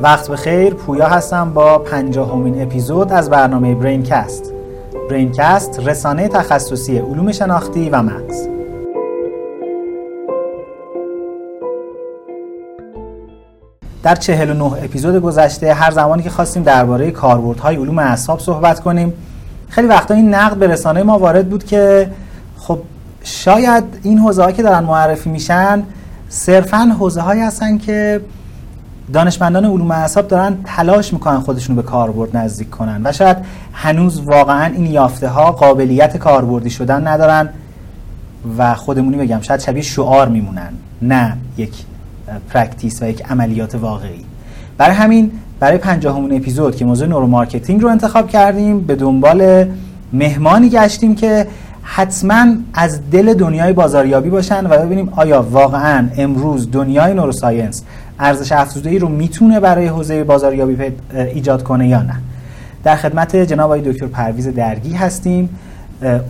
وقت بخیر پویا هستم با پنجاهمین اپیزود از برنامه برینکست. برینکست رسانه تخصصی علوم شناختی و مغز. در 49 اپیزود گذشته هر زمانی که خواستیم درباره کاربردهای علوم اعصاب صحبت کنیم خیلی وقتا این نقد به رسانه ما وارد بود که خب شاید این حوزه که دارن معرفی میشن صرفا حوزه هایی هستن که دانشمندان علوم اعصاب دارن تلاش می‌کنن خودشون به کاربرد نزدیک کنن و شاید هنوز واقعا این یافته ها قابلیت کاربردی شدن ندارن و خودمونی بگم شاید شبیه شعار میمونن نه یک practice و یک عملیات واقعی. برای همین برای پنجاهمین اپیزود که موضوع neuromarketing رو انتخاب کردیم به دنبال مهمانی گشتیم که حتما از دل دنیای بازاریابی باشن و ببینیم آیا واقعا امروز دنیای نوروساینس ارزش افزوده رو می‌تونه برای حوزه بازاریابی ایجاد کنه یا نه. در خدمت جناب آقای دکتر پرویز درگی هستیم.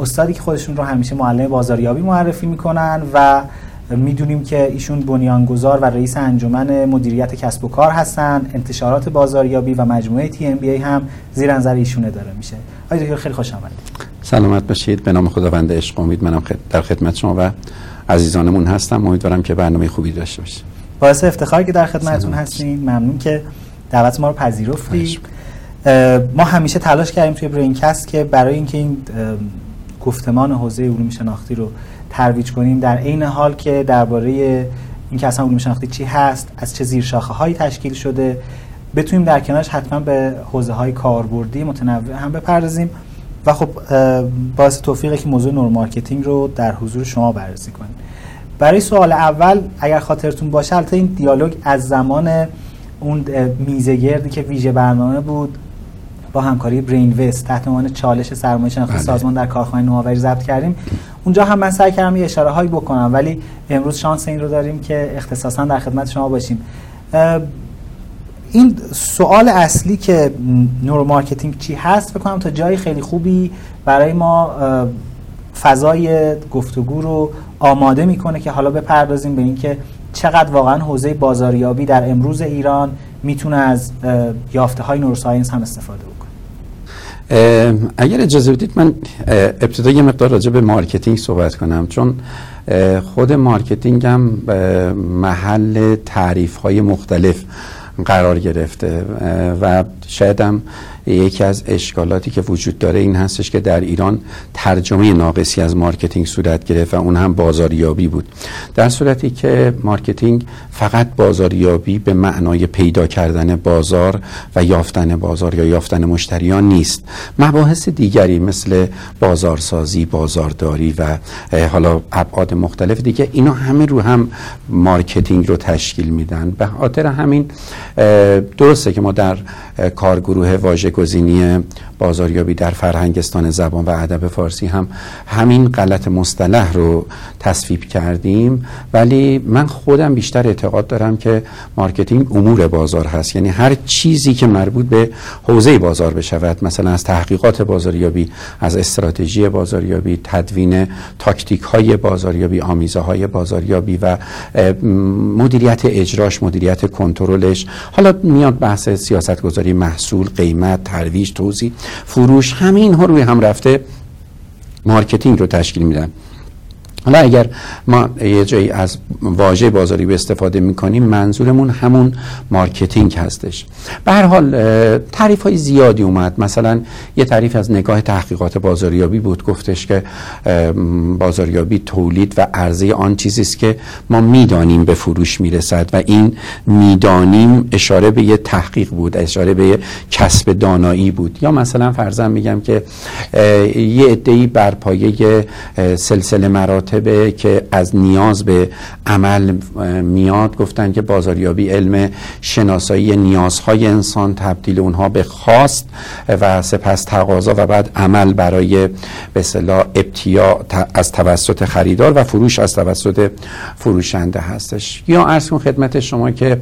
استادی که خودشون رو همیشه معلم بازاریابی معرفی می‌کنن و می‌دونیم که ایشون بنیانگذار و رئیس انجمن مدیریت کسب و کار هستن انتشارات بازاریابی و مجموعه تی ام بی ای هم زیر نظر ایشونه داره میشه. آقای دکتر خیلی خوش آمدید. سلامت باشید. به نام خداوند عشق امید منم در خدمت شما و عزیزانمون هستم. امیدوارم که برنامه خوبی داشته باشید. باعث افتخار که در خدمتتون هستیم. ممنون که دعوت ما رو پذیرفتید ما همیشه تلاش کردیم توی برینکست که برای اینکه این گفتمان حوزه علوم شناختی رو ترویج کنیم در عین حال که درباره اینکه اصلا علوم شناختی چی هست از چه زیر شاخه هایی تشکیل شده بتونیم در کنارش حتما به حوزه های کاربردی متنوع هم بپردازیم و خب باعث توفیقه که موضوع neuromarketing رو در حضور شما بررسی کنیم. برای سوال اول اگر خاطرتون باشه البته این دیالوگ از زمان اون میزه گردی که ویژه برنامه بود با همکاری برین وست تحت عنوان چالش سرمایه شناختی بله. سازمان در کارخانه نوآوری ضبط کردیم. اونجا هم من سعی کردم یه اشاره هایی بکنم ولی امروز شانس این رو داریم که اختصاصا در خدمت شما باشیم. این سوال اصلی که neuromarketing چی هست؟ فکر کنم تا جای خیلی خوبی برای ما فضای گفتگو رو آماده می‌کنه که حالا بپردازیم به اینکه چقدر واقعا حوزه بازاریابی در امروز ایران می‌تونه از یافته های neuroscience هم استفاده بکنه. اگر اجازه بدید من ابتدا یه مقدار راجع به marketing صحبت کنم چون خود marketing هم محل تعریف های مختلف قرار گرفته و شاید هم یکی از اشکالاتی که وجود داره این هستش که در ایران ترجمه ناقصی از marketing صورت گرفت و اون هم بازاریابی بود. در صورتی که marketing فقط بازاریابی به معنای پیدا کردن بازار و یافتن بازار یا یافتن مشتریان نیست. مباحث دیگری مثل بازارسازی بازارداری و حالا ابعاد مختلف دیگه اینا همه رو هم marketing رو تشکیل میدن. به خاطر همین درسته که ما در کارگروه واژه گزینی بازاریابی در فرهنگستان زبان و ادب فارسی هم همین غلط مصطلح رو تصویب کردیم. ولی من خودم بیشتر اعتقاد دارم که marketing امور بازار هست. یعنی هر چیزی که مربوط به حوزه بازار بشود مثلا از تحقیقات بازاریابی از استراتژی بازاریابی تدوین تاکتیک های بازاریابی آمیزه های بازاریابی و مدیریت اجراش مدیریت کنترلش. حالا میاد بحث سیاست گذاری محصول قیمت ترویج توزیع فروش همین ها روی هم رفته marketing رو تشکیل میدن. حالا اگر ما یه جایی از واژه بازاریابی استفاده می‌کنیم منظورمون همون marketing هستش. به هر حال تعریف های زیادی اومد. مثلا یه تعریف از نگاه تحقیقات بازاریابی بود. گفتش که بازاریابی تولید و عرضه آن چیزی است که ما می‌دانیم به فروش می‌رسد و این می‌دانیم اشاره به یه تحقیق بود اشاره به کسب دانایی بود. یا مثلا فرضاً میگم که یه ادعی بر پایه سلسله مراتب که از نیاز به عمل میاد گفتن که بازاریابی علم شناسایی نیازهای انسان تبدیل اونها به خواست و سپس تقاضا و بعد عمل برای به اصطلاح ابتیا از توسط خریدار و فروش از توسط فروشنده هستش. یا عرض کن خدمت شما که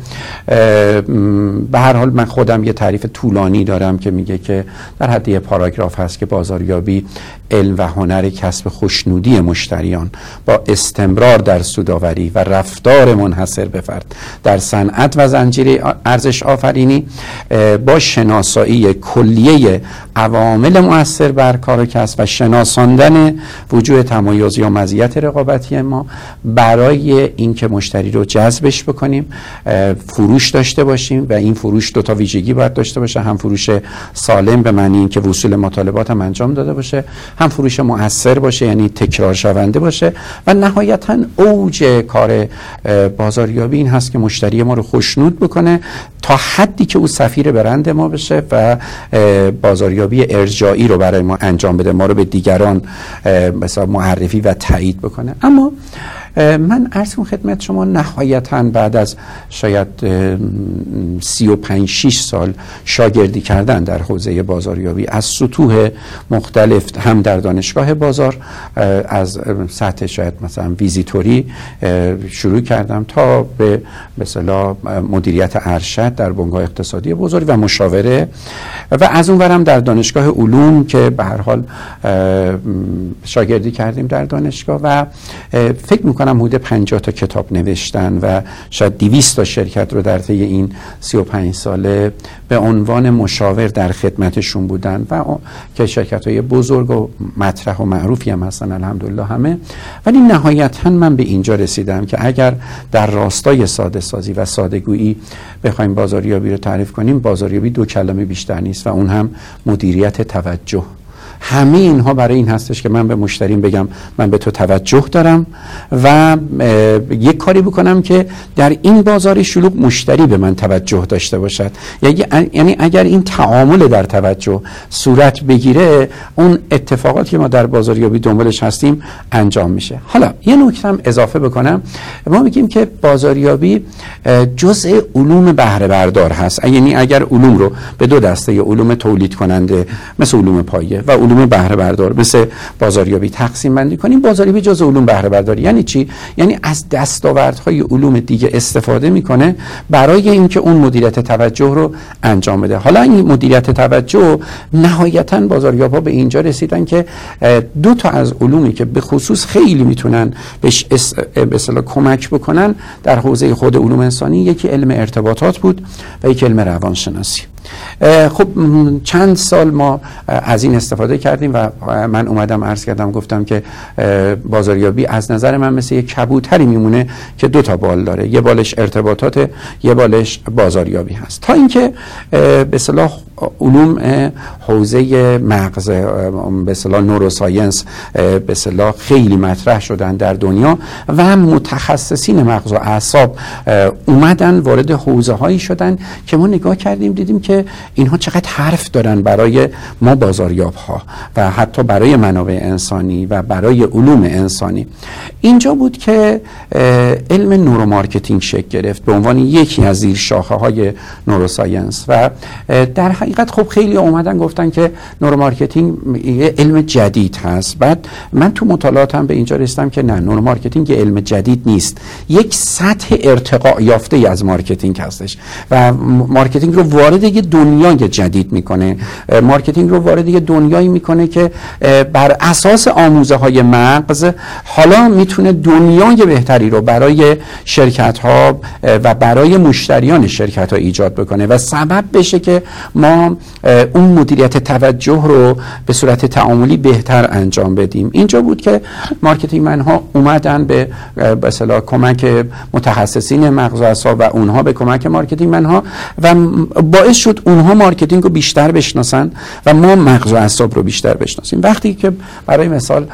به هر حال من خودم یه تعریف طولانی دارم که میگه که در حد یه پاراگراف هست که بازاریابی علم و هنر کسب خوشنودی مشتریان با استمرار در سوداوری و رفتار منحصر به فرد در صنعت و زنجیره ارزش آفرینی با شناسایی کلیه عوامل مؤثر بر کار کسب و شناساندن وجود تمایز یا مزیت رقابتی ما برای اینکه مشتری رو جذبش بکنیم فروش داشته باشیم و این فروش دو تا ویژگی باید داشته باشه هم فروش سالم به معنی اینکه وصول مطالبات هم انجام داده باشه هم فروش مؤثر باشه یعنی تکرار شونده باشه. و نهایتا اوج کار بازاریابی این هست که مشتری ما رو خوشنود بکنه تا حدی که او سفیر برند ما بشه و بازاریابی ارجایی رو برای ما انجام بده ما رو به دیگران مثلا معرفی و تایید بکنه. اما من عرض خدمت شما نهایتا بعد از شاید سی و پنج شیش سال شاگردی کردن در حوزه بازاریابی از سطوح مختلف هم در دانشگاه بازار از سطح شاید مثلا ویزیتوری شروع کردم تا به مثلا مدیریت ارشد در بنگاه اقتصادی بزرگ و مشاوره. و از اون ورم در دانشگاه علوم که به هر حال شاگردی کردیم در دانشگاه و فکر می‌کنم کنم حدود 50 تا کتاب نوشتن و شاید 200 تا شرکت رو در طی این 35 ساله به عنوان مشاور در خدمتشون بودن و که شرکت های بزرگ و مطرح و معروفی هم هستن الحمدلله همه. ولی نهایتا من به اینجا رسیدم که اگر در راستای ساده سازی و سادگویی بخوایم بازاریابی رو تعریف کنیم بازاریابی دو کلمه بیشتر نیست و اون هم مدیریت توجه. همه اینها برای این هستش که من به مشتریم بگم من به تو توجه دارم و یک کاری بکنم که در این بازار شلوغ مشتری به من توجه داشته باشد. یعنی, یعنی اگر این تعامل در توجه صورت بگیره اون اتفاقاتی که ما در بازاریابی دنبالش هستیم انجام میشه. حالا یه نکته هم اضافه بکنم. ما میگیم که بازاریابی جزء علوم بهره بردار هست. یعنی اگر علوم رو به دو دسته علوم تولید کننده مثل علوم پایه و علوم بهره بردار مثل بازاریابی تقسیم بندی کنیم بازاریابی جز علوم بهره برداری یعنی چی؟ یعنی از دستاوردهای علوم دیگه استفاده می‌کنه برای اینکه اون مدیریت توجه رو انجام بده. حالا این مدیریت توجه نهایتا بازاریابا به اینجا رسیدن که دو تا از علومی که به خصوص خیلی می‌تونن بهش به کمک بکنن در حوزه خود علوم انسانی یکی علم ارتباطات بود و یکی علم روانشناسی. خب چند سال ما از این استفاده کردیم و من اومدم عرض کردم گفتم که بازاریابی از نظر من مثل یک کبوتری میمونه که دو تا بال داره. یه بالش ارتباطات یه بالش بازاریابی هست. تا اینکه به صلاح علوم حوزه مغز به صلاح نوروساینس به اصطلاح خیلی مطرح شدن در دنیا و متخصصین مغز و اعصاب اومدن وارد حوزه هایی شدن که ما نگاه کردیم دیدیم که اینها چقدر حرف دارن برای ما بازاریاب ها و حتی برای منابع انسانی و برای علوم انسانی. اینجا بود که علم neuromarketing شکل گرفت به عنوان یکی از زیر شاخه های neuroscience و در حقیقت خب خیلی اومدن گفتن که neuromarketing یه علم جدید هست. بعد من تو مطالعاتم به اینجا رسیدم که نه neuromarketing یه علم جدید نیست. یک سطح ارتقاء یافته از marketing هستش و marketing رو وارد یه دنیای جدید می‌کنه. marketing رو وارد یه دنیایی می‌کنه که بر اساس آموزه های مغز حالا می‌تونه دنیای بهتری رو برای شرکت ها و برای مشتریان شرکت ها ایجاد بکنه. و سبب بشه که ما اون مدیریت توجه رو به صورت تعاملی بهتر انجام بدیم. اینجا بود که marketing man ها اومدن به به کمک متخصصین مغز و و اونها به کمک marketing man ها و باعث شد اونها marketing رو بیشتر بشناسن و ما مغز و اعصاب رو بیشتر بشناسیم. وقتی که برای مثال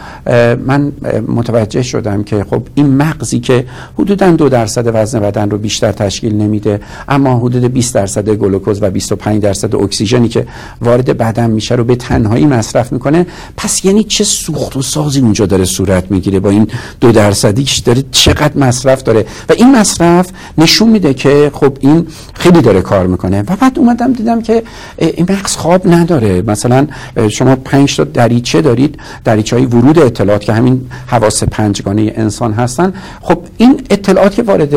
من متوجه شدم که خب این مغزی که حدودا دو درصد وزن بدن رو بیشتر تشکیل نمیده اما حدود 20 درصد گلوکوز و 25 درصد اکسیژنی که وارد بدن میشه رو به تنهایی مصرف می‌کنه پس یعنی چه سوخت و سازی اونجا داره صورت می‌گیره با این دو درصدیش؟ داره چقدر مصرف داره؟ و این مصرف نشون میده که خب این خیلی داره کار می‌کنه. و بعد اومدم دیدم که این مغز خواب نداره. مثلا شما پنج تا دریچه دارید دریچه های ورود اطلاعات که همین حواس پنجگانه انسان هستن. خب این اطلاعات که وارد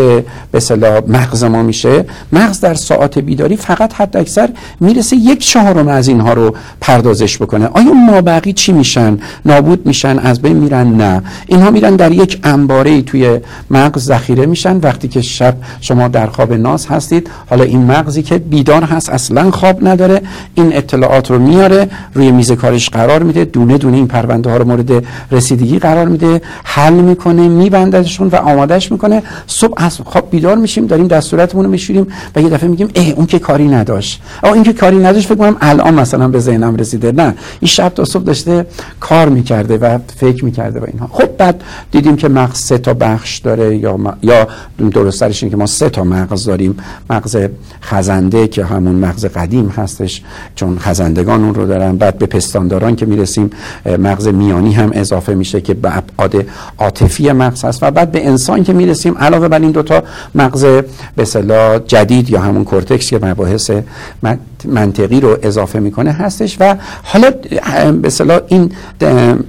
به مغز ما میشه مغز در ساعات بیداری فقط حد اکثر می‌رسه یک چهارم از اینها رو پردازش بکنه. آیا مابقی چی میشن؟ نابود میشن؟ از بین میرن؟ نه. اینها میرن در یک انباره توی مغز ذخیره میشن. وقتی که شب شما در خواب ناز هستید حالا این مغزی که بیدار هست اصلا خواب نداره. این اطلاعات رو میاره روی میز کارش قرار میده دونه دونه این پرونده ها رو مورد رسیدگی قرار میده حل می‌کنه میبندشون و آمادهش می‌کنه. صبح از خواب بیدار میشیم داریم دستورتمون رو میشوریم و یه دفعه میگیم اه اون که کاری نداشت. آ این که کاری نداشت فکر کنم الان مثلا به ذهنم رسیده. نه این شب تا صبح داشته کار می‌کرده و فکر می‌کرده و اینها. خب بعد دیدیم که مغز سه تا بخش داره یا م... یا درستش که ما سه تا مغز داریم. مغز خزنده که همون مغز قدیم هستش چون خزندگان اون رو دارن. بعد به پستانداران که می‌رسیم مغز میانی هم اضافه میشه که به ابعاد عاطفی مغز هست. و بعد به انسان که می‌رسیم علاوه بر این دوتا مغز به جدید یا همون کورتکس که مباحث منطقی رو اضافه می‌کنه هستش و حالا به این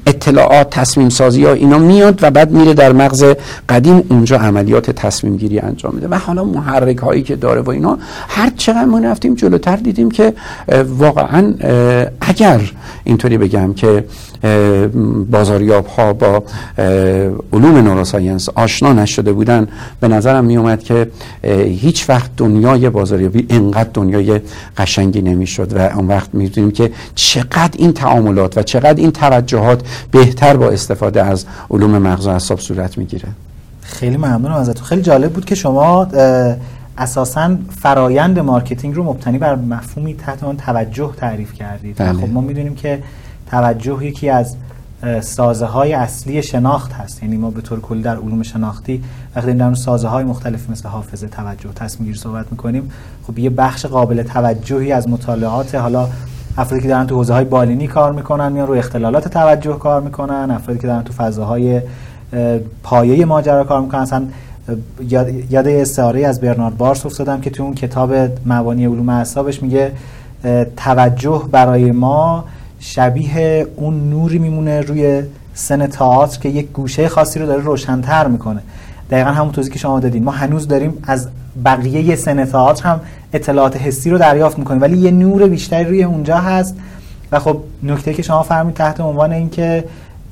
اطلاعات تصمیم سازی ها اینا میاد و بعد میره در مغز قدیم اونجا عملیات تصمیم گیری انجام میده. و حالا محرک هایی که داره و اینا هر چقدر ما رفتیم جلوتر دیدیم که واقعا اگر اینطوری بگم که بازاریاب ها با علوم نوروساینس آشنا نشده بودن. به نظرم می اومد که هیچ وقت دنیای بازاریابی انقدر دنیای قشنگی نمی‌شد و اون وقت می‌دونیم که چقدر این تعاملات و چقدر این توجهات بهتر با استفاده از علوم مغز و اعصاب صورت می‌گیره. خیلی ممنونم ازتون. خیلی جالب بود که شما اساسا فرایند marketing رو مبتنی بر مفهومی تحت عنوان توجه تعریف کردید. بله. خب ما می‌دونیم که توجه یکی از سازه های اصلی شناخت هست. یعنی ما به طور کلی در علوم شناختی وقتی در سازه های مختلف مثل حافظه توجه تصمیم صحبت می‌کنیم خب یه بخش قابل توجهی از مطالعات حالا افرادی که دارن تو حوزه های بالینی کار می‌کنن میان رو اختلالات توجه کار می‌کنن. افرادی که دارن تو فضاهای پایه ماجرا کار می‌کنن. اصلا یاد استعاره از برنارد بارس افتادم که تو اون کتاب مبانی علوم اعصابش میگه توجه برای ما شبیه اون نوری میمونه روی سن تئاتر که یک گوشه خاصی رو داره روشنتر می‌کنه. دقیقا همون توضیحی که شما دادین. ما هنوز داریم از بقیه سن تئاتر هم اطلاعات حسی رو دریافت می‌کنیم ولی یه نور بیشتری روی اونجا هست. و خب نکته که شما فرمید تحت عنوان این که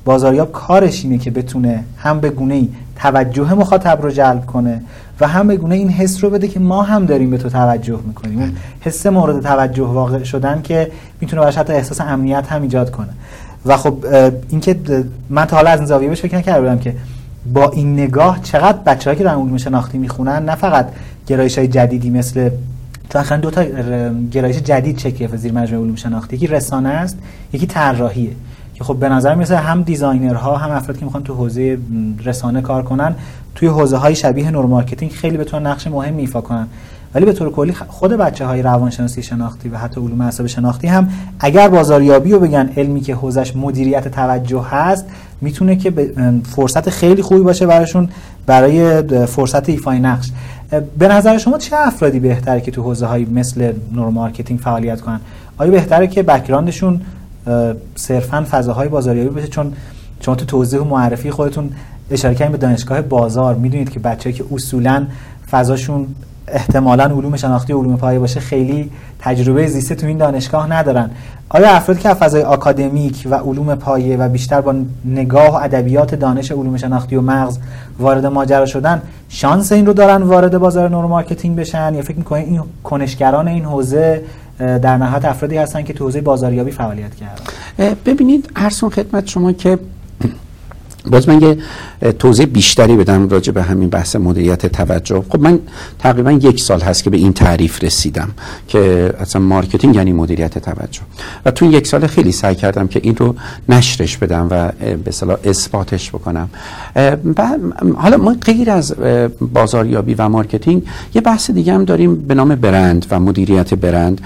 بازاریاب کارش اینه که بتونه هم به گونه ای توجه مخاطب رو جلب کنه و هم به گونه این حس رو بده که ما هم داریم به تو توجه می‌کنیم. بله. حس مورد توجه واقع شدن که می‌تونه براش حتی احساس امنیت هم ایجاد کنه. و خب اینکه من تا حالا از این زاویه بهش فکر نکرده بودم که با این نگاه چقدر بچه‌ها که در علوم شناختی می‌خونن نه فقط گرایش های جدیدی مثل تو اخیرا دو تا گرایش جدید چک زیر مجموعه علوم شناختی. یکی رسانه است یکی طراحیه. که خب به نظر میرسه هم designer ها هم افرادی که می‌خوان تو حوزه رسانه کار کنن توی حوزه های شبیه neuromarketing خیلی بتونن نقش مهم ایفا کنن. ولی به طور کلی خود بچه های روانشناسی شناختی و حتی علوم اعصاب شناختی هم اگر بازاریابی رو بگن علمی که حوزش مدیریت توجه هست می‌تونه که فرصت خیلی خوبی باشه براشون برای فرصت ایفای نقش. به نظر شما چه افرادی بهتره که تو حوزه های مثل neuromarketing فعالیت کنن؟ آیا بهتره که background شون صرفا فضاهای بازاریابی بشه چون شما تو توضیح و معرفی خودتون اشاره کردین به دانشگاه بازار. می‌دونید که بچه‌هایی که اصولا فضاشون احتمالا علوم شناختی و علوم پایه باشه خیلی تجربه زیسته تو این دانشگاه ندارن. آیا افرادی که فضای آکادمیک و علوم پایه و بیشتر با نگاه و ادبیات دانش علوم شناختی و مغز وارد ماجرا شدن شانس این رو دارن وارد بازار neuromarketing بشن؟ یا فکر می‌کنین این کنشگران این حوزه در نهایت افرادی هستن که تو حوزه بازاریابی فعالیت کردن. ببینید عرضم خدمت شما که باز من یه توضیح بیشتری بدم راجع به همین بحث مدیریت توجه. خب من تقریبا یک سال هست که به این تعریف رسیدم که اصلا marketing یعنی مدیریت توجه. و تو یک سال خیلی سعی کردم که این رو نشرش بدم و به اصطلاح اثباتش بکنم. حالا ما غیر از بازاریابی و marketing یه بحث دیگه هم داریم به نام برند و مدیریت برند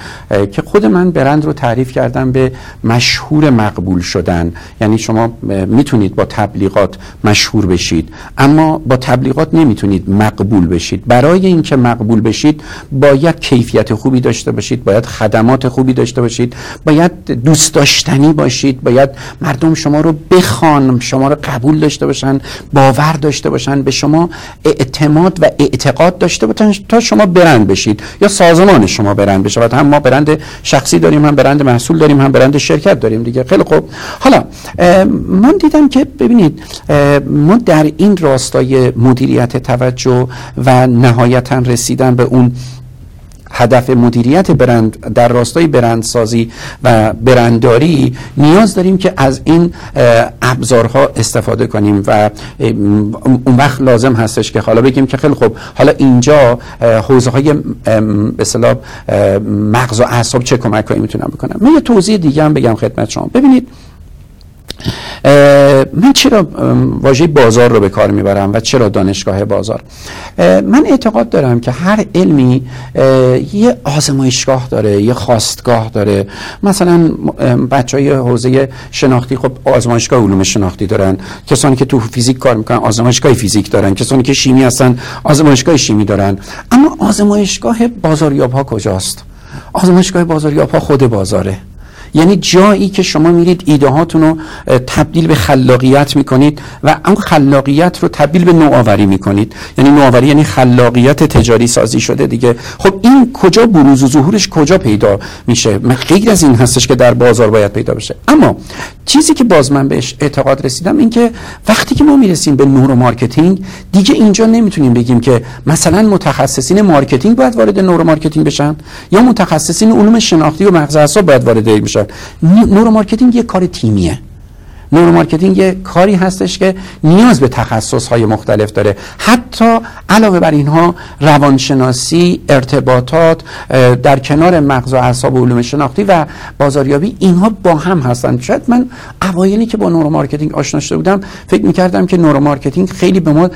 که خود من برند رو تعریف کردم به مشهور مقبول شدن. یعنی شما می‌تونید با تبلیغ تبلیغات مشهور بشید. اما با تبلیغات نمی‌تونید مقبول بشید. برای اینکه مقبول بشید باید کیفیت خوبی داشته باشید باید خدمات خوبی داشته باشید باید دوست داشتنی باشید باید مردم شما رو بخوان شما رو قبول داشته باشن باور داشته باشن به شما اعتماد و اعتقاد داشته باشن تا شما برند بشید یا سازمان شما برند بشه. هم ما برند شخصی داریم هم برند محصول داریم هم برند شرکت داریم دیگه. خیلی خوب. حالا من دیدم که ببینید ما در این راستای مدیریت توجه و نهایتا رسیدن به اون هدف مدیریت برند در راستای برندسازی و برندداری نیاز داریم که از این ابزارها استفاده کنیم و اون وقت لازم هستش که حالا بگیم که خیلی خوب حالا اینجا حوزه های به مغز و اعصاب چه کمک هایی می‌تونم بکنم من یه توضیح دیگه هم بگم خدمت شما. ببینید من چرا واژه بازار رو به کار می‌برم و چرا دانشگاه بازار؟ من اعتقاد دارم که هر علمی یه آزمایشگاه داره یه خواستگاه داره. مثلا بچه های حوزه شناختی خب آزمایشگاه علوم شناختی دارن. کسانی که تو فیزیک کار می‌کنن آزمایشگاه فیزیک دارن. کسانی که شیمی هستن آزمایشگاه شیمی دارن. اما آزمایشگاه بازاریاب ها کجاست؟ آزمایشگاه بازاریاب ها خود بازاره. یعنی جایی که شما میرید ایده رو تبدیل به خلاقیت می‌کنید و اون خلاقیت رو تبدیل به نوآوری می‌کنید. یعنی نوآوری یعنی خلاقیت تجاری سازی شده دیگه. خب این کجا بروز و ظهورش کجا پیدا میشه؟ غیر از این هستش که در بازار باید پیدا بشه. اما چیزی که باز من بهش اعتقاد رسیدم این که وقتی که ما می‌رسیم به neuromarketing دیگه اینجا نمی‌تونیم بگیم که مثلا متخصصین marketing باید وارد neuromarketing بشن یا متخصصین علوم شناختی و مغز اعصاب باید وارد بشن. neuromarketing یه کار تیمیه. neuromarketing یه کاری هستش که نیاز به تخصص های مختلف داره. حتی علاوه بر اینها روانشناسی ارتباطات در کنار مغز و اعصاب و علوم شناختی و بازاریابی اینها با هم هستن. شاید من اوایلی که با neuromarketing آشنا شده بودم فکر می‌کردم که neuromarketing خیلی به ما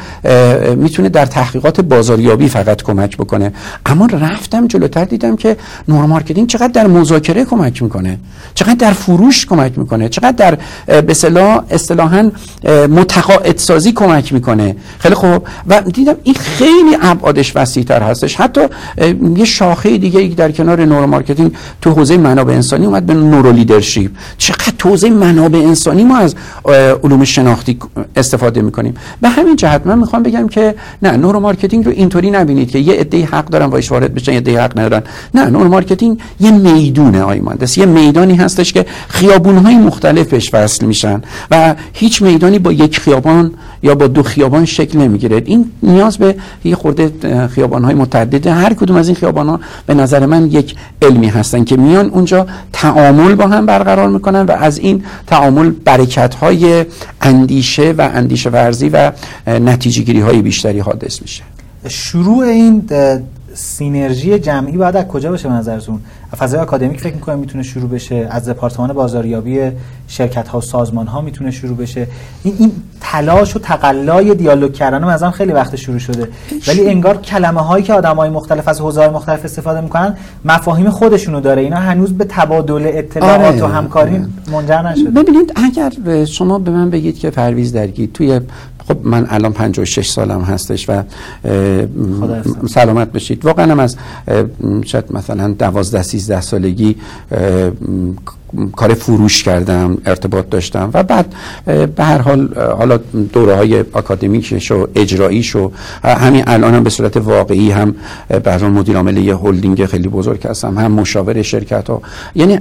می‌تونه در تحقیقات بازاریابی فقط کمک بکنه. اما رفتم جلوتر دیدم که neuromarketing چقدر در مذاکره کمک می‌کنه چقدر در فروش کمک می‌کنه چقدر در اصطلاح اصطلاحا متقاعد سازی کمک می‌کنه. خیلی خوب. و دیدم این خیلی ابعادش وسیع‌تر هستش. حتی یه شاخه دیگه در کنار neuromarketing تو حوزه منابع انسانی اومد به neuroleadership چقدر تو حوزه منابع انسانی ما از علوم شناختی استفاده می‌کنیم. به همین جهت من می‌خوام بگم که نه neuromarketing رو اینطوری نبینید که یه عده حق دارن وایش وارد بشن یه عده حق ندارن. نه neuromarketing یه میدونه آقای مهندس یه میدانی هستش که خیابون‌های مختلف بهش وصل میشن. و هیچ میدانی با یک خیابان یا با دو خیابان شکل نمی‌گیره. این نیاز به یه خورده خیابان های متعدده هر کدوم از این خیابان ها به نظر من یک علمی هستن که میان اونجا تعامل با هم برقرار می‌کنن و از این تعامل برکت های اندیشه و اندیشه ورزی و نتیجه گیری های بیشتری حادث میشه. شروع این سینرژی جمعی باید از کجا باشه به نظرتون؟ فضای آکادمیک فکر می‌کنم می‌تونه شروع بشه؟ از دپارتمان بازاریابی شرکت ها و سازمان ها می‌تونه شروع بشه؟ این این تلاش و تقلای دیالوگ کردن مثلا خیلی وقت شروع شده. ولی انگار کلمه هایی که آدم های مختلف از حوزه های مختلف استفاده می‌کنن مفاهیم خودشونو داره. اینا هنوز به تبادل اطلاعات آره. و همکاری منجر نشده. ببینید اگر شما به من بگید که پرویز درگی توی خب من الان 56 سالم هستش و سلامت بشید واقعا هم از شاید مثلا 12 13 سالگی کار فروش کردم ارتباط داشتم و بعد به هر حال حالا دوره های اکادمیکش و اجراییش و همین الان هم به صورت واقعی هم به مدیر عامل یه هلدینگ خیلی بزرگ هستم هم مشاور شرکت ها. یعنی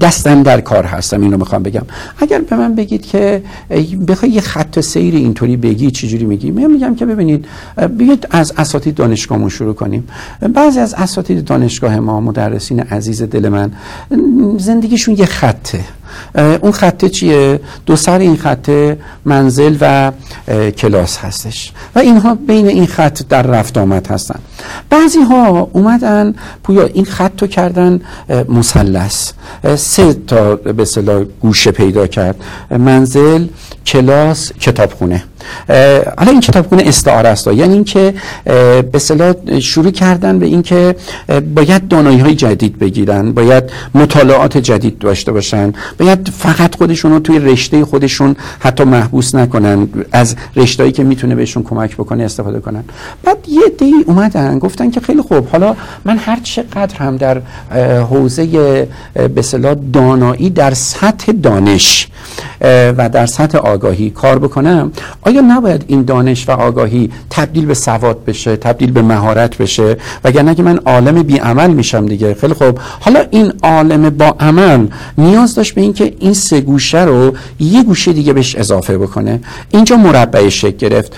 دستم در کار هستم اینو می‌خوام بگم. اگر به من بگید که بخوای یه خط سیر اینطوری بگی چجوری میگی؟ من میگم که ببینید بیاید از اساتید دانشگاهمون شروع کنیم. بعضی از اساتید دانشگاه ما مدرسین عزیز دل من زندگی خودشون یه خطه. اون خطه چیه؟ دو سر این خطه منزل و کلاس هستش. و اینها بین این خط در رفت آمد هستن. بعضی ها اومدن پویا این خط رو کردن مثلث. سه تا به گوشه پیدا کرد. منزل کلاس کتابخونه. حالا این کتابخونه استعاره است. یعنی اینکه به صلاح شروع کردن به اینکه باید دانایی های جدید بگیرن باید مطالعات جدید داشته باشن باید فقط خودشون رو توی رشته خودشون حتی محبوس نکنن از رشتهایی که می‌تونه بهشون کمک بکنه استفاده کنن. بعد یه دی اومدن گفتن که خیلی خوب حالا من هر چقدر هم در حوزه به دانایی در سطح دانش و در سطح آگاهی کار بکنم آیا نباید این دانش و آگاهی تبدیل به سواد بشه تبدیل به مهارت بشه؟ وگرنه که من عالم بی عمل میشم دیگه. خیلی خوب. حالا این عالم با عمل نیاز داشت به اینکه این سه گوشه رو یه گوشه دیگه بهش اضافه بکنه. اینجا مربع شکل گرفت.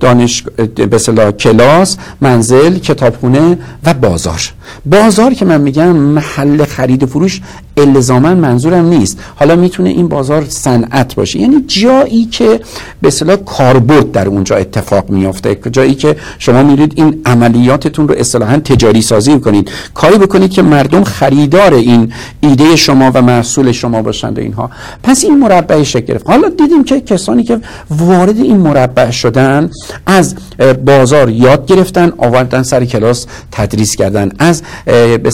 دانش به کلاس منزل کتابخونه و بازار. بازار که من میگم محل خرید و فروش الزاما منظورم نیست. حالا می‌تونه این بازار صنعت باشه. یعنی جایی که به اصطلاح کاربرد در اونجا اتفاق میافته جایی که شما میرید این عملیاتتون رو اصطلاحا تجاری سازی کنید کاری بکنید که مردم خریدار این ایده شما و محصول شما باشند اینها. پس این مربع شکل گرفت. حالا دیدیم که کسانی که وارد این مربع شدن از بازار یاد گرفتن آوردن سر کلاس تدریس کردن. از به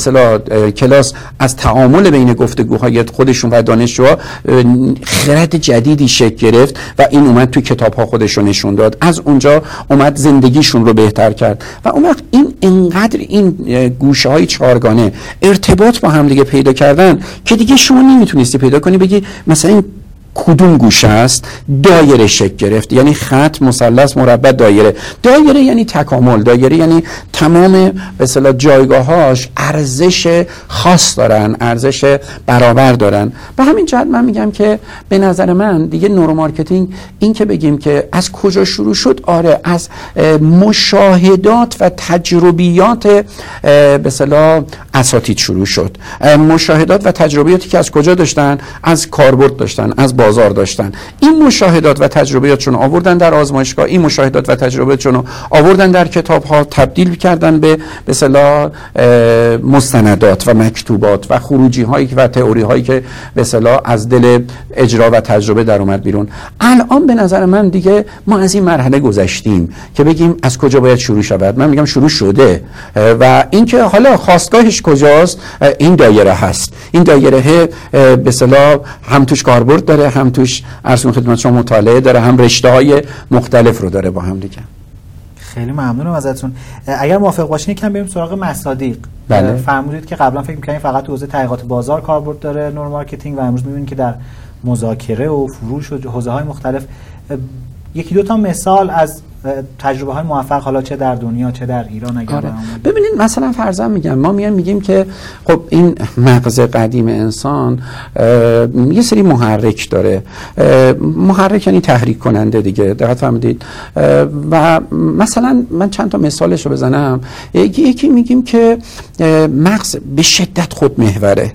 کلاس از تعامل بین گفتگوهای خودشون و دانشجوها خرد جدیدی شکل گرفت و این اومد تو کتاب ها خودشون نشون داد. از اونجا اومد زندگیشون رو بهتر کرد. و اون وقت این انقدر این گوشه های چارگانه ارتباط با هم دیگه پیدا کردن که دیگه شما نمی‌تونستی پیدا کنی بگی مثلا این کدوم گوشه است؟ دایره شکل گرفت. یعنی خط مثلث مربع دایره. دایره یعنی تکامل. دایره یعنی تمام به اصطلاح جایگاهاش ارزش خاص دارن ارزش برابر دارن. به همین جهت من میگم که به نظر من دیگه neuromarketing این که بگیم که از کجا شروع شد؟ آره از مشاهدات و تجربیات به اصطلاح اساتید شروع شد. مشاهدات و تجربیاتی که از کجا داشتن؟ از کاربرد داشتن از بازار داشتن. این مشاهدات و تجربیاتشون آوردن در آزمایشگاه این مشاهدات و تجربیاتشون آوردن در کتاب ها تبدیل کردن به به مستندات و مکتوبات و خروجی هایی و تئوری هایی که به از دل اجرا و تجربه در اومد بیرون. الان به نظر من دیگه ما از این مرحله گذشتیم که بگیم از کجا باید شروع شود. من میگم شروع شده. و اینکه حالا خواستگاهش کجاست این دایره هست. این دایره به اصطلاح هم توش کاربرد داره هم توش عرضم خدمت شما مطالعه داره هم رشته های مختلف رو داره با هم دیگه. خیلی ممنونم ازتون. اگر موافق باشین یکم بریم سراغ مصادیق. بله. فرمودید که قبلا فکر می‌کردین فقط تو حوزه تحقیقات بازار کاربرد داره neuromarketing و امروز می‌بینید که در مذاکره و فروش و حوزه های مختلف یکی دو تا مثال از تجربه های موفق حالا چه در دنیا چه در ایران اگر آره. ببینید مثلا فرضاً میگم ما میان میگیم که خب این مغز قدیم انسان یه سری محرک داره. محرک یعنی تحریک کننده دیگه دقت فرمودید. و مثلا من چند تا مثالش رو بزنم. یکی میگیم که مغز به شدت خود محوره.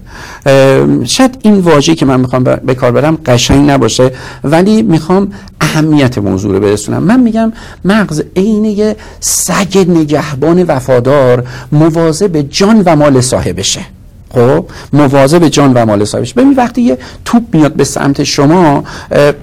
شاید این واژه‌ای که من می‌خوام به کار برم قشنگ نباشه ولی می‌خوام اهمیت موضوع رو برسونم. من میگم مغز عین سگ نگهبان وفادار مواظب جان و مال صاحبشه. خب مواظب جان و مال صاحبش. ببین وقتی یه توپ میاد به سمت شما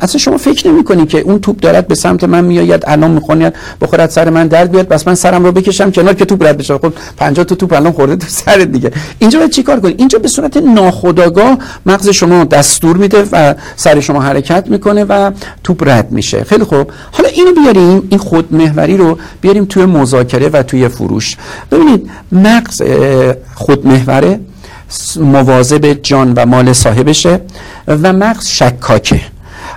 اصلا شما فکر نمی کنی که اون توپ دارد به سمت من میآید الان می‌خواد بخورد سر من درد بیاد بس من سرم رو بکشم کنار که توپ رد بشه. خب 50 تا توپ الان خورده تو سرت دیگه. اینجا باید چیکار کنی؟ اینجا به صورت ناخودآگاه مغز شما دستور میده و سر شما حرکت می‌کنه و توپ رد میشه. خیلی خوب. حالا اینو بیاریم این خودمحوری رو بیاریم توی مذاکره و توی فروش. ببینید مغز خودمحوره مواظب جان و مال صاحبشه و مغز شکاکه.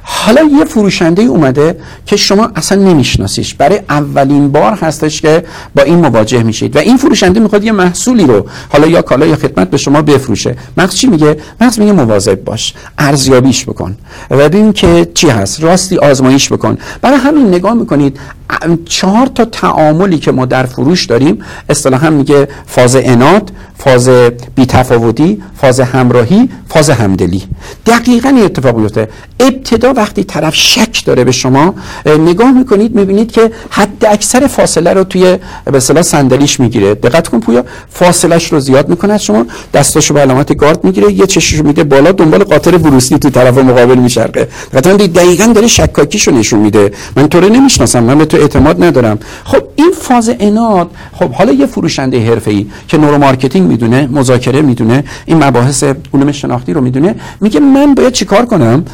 حالا یه فروشنده اومده که شما اصلا نمیشناسیش. برای اولین بار هستش که با این مواجه میشید و این فروشنده می‌خواد یه محصولی رو حالا یا کالا یا خدمت به شما بفروشه. مغز چی میگه؟ مغز میگه مواظب باش ارزیابیش بکن. و ببین که چی هست. راستی آزمایش بکن. برای همین نگاه می‌کنید چهار تا تعاملی که ما در فروش داریم اصطلاحا میگه فاز اناد فاز بیتفاوتی فاز همراهی فاز همدلی. دقیقا این اتفاق میفته ابتدا وقتی طرف شک داره به شما نگاه می‌کنید می‌بینید که حد اکثر فاصله رو توی به اصطلاح صندلیش می‌گیره. دقت کن پویا فاصلش رو زیاد می‌کنه شما دستاشو به علامت گارد می‌گیره یه چششو میده بالا دنبال قاطر بروسلی تو طرف مقابل میشرقه دقیقاً دقیقاً داره شکاکیشو نشون میده. من تو رو نمی‌شناسم من به تو اعتماد ندارم. خب این فاز عناد خب حالا یه فروشنده حرفه‌ای که neuromarketing می‌دونه مذاکره می‌دونه این مباحث علوم شناختی رو می‌دونه میگه من باید چیکار کنم؟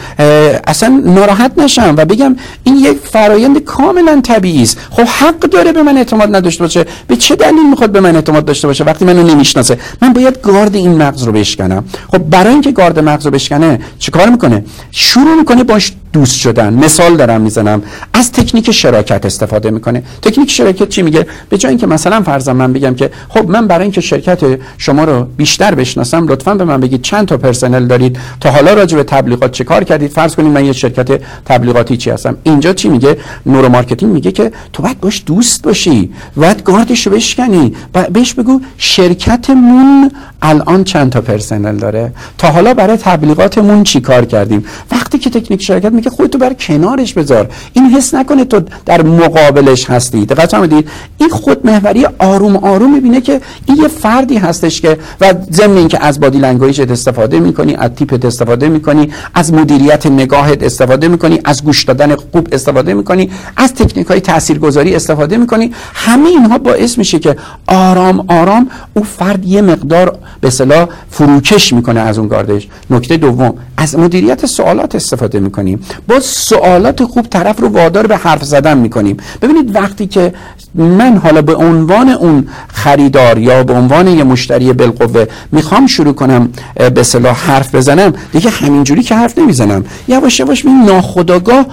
اصلا ناراحت نشم و بگم این یک فرایند کاملا طبیعی است. خب حق داره به من اعتماد نداشته باشه. به چه دلیل می‌خواد به من اعتماد داشته باشه وقتی منو نمی‌شناسه؟ من باید گارد این مغز رو بشکنم. خب برای اینکه گارد مغز رو بشکنه چیکار می‌کنه؟ شروع می‌کنه باش دوست شدن. مثال دارم می‌زنم. از تکنیک شراکت استفاده می‌کنه. تکنیک شراکت چی میگه؟ به جای اینکه مثلا فرضاً من بگم که خب من برای اینکه شرکت شما رو بیشتر بشناسم لطفا به من بگید چند تا پرسنل دارید تا حالا راجع به تبلیغات چه کار کردید؟ فرض کنید من یه شرکت تبلیغاتی چی هستم. اینجا چی میگه؟ neuromarketing میگه که تو باید باش دوست باشی. باید گاردش رو بشکنی بهش بگو شرکتمون الان چند تا پرسنل داره؟ تا حالا برای تبلیغاتمون چی کار کردیم؟ وقتی که تکنیک شراکت میگه خودتو در کنارش بذار. این حس نکنه تو در مقابلش هستی. دقت فرمودید؟ این خودمحوری آروم آروم می‌بینه که این یه فردی هستش که و ضمن اینکه از body language استفاده می‌کنی از تیپت استفاده می‌کنی از مدیریت نگاهت استفاده می‌کنی از گوش دادن خوب استفاده می‌کنی از تکنیک های تاثیرگذاری استفاده می‌کنی. همه اینها باعث میشه که آرام آرام او فرد یه مقدار به اصطلاح فروکش می‌کنه از اون گاردش. نکته دوم از مدیریت سوالات استفاده می‌کنیم. با سوالات خوب طرف رو وادار به حرف زدن می‌کنیم. ببینید وقتی که من حالا به عنوان اون خریدار یا به عنوان یه مشتری بالقوه می‌خوام شروع کنم به صلاح حرف بزنم. دیگه همینجوری که حرف نمی‌زنم. یواش یواش می ناخداگاه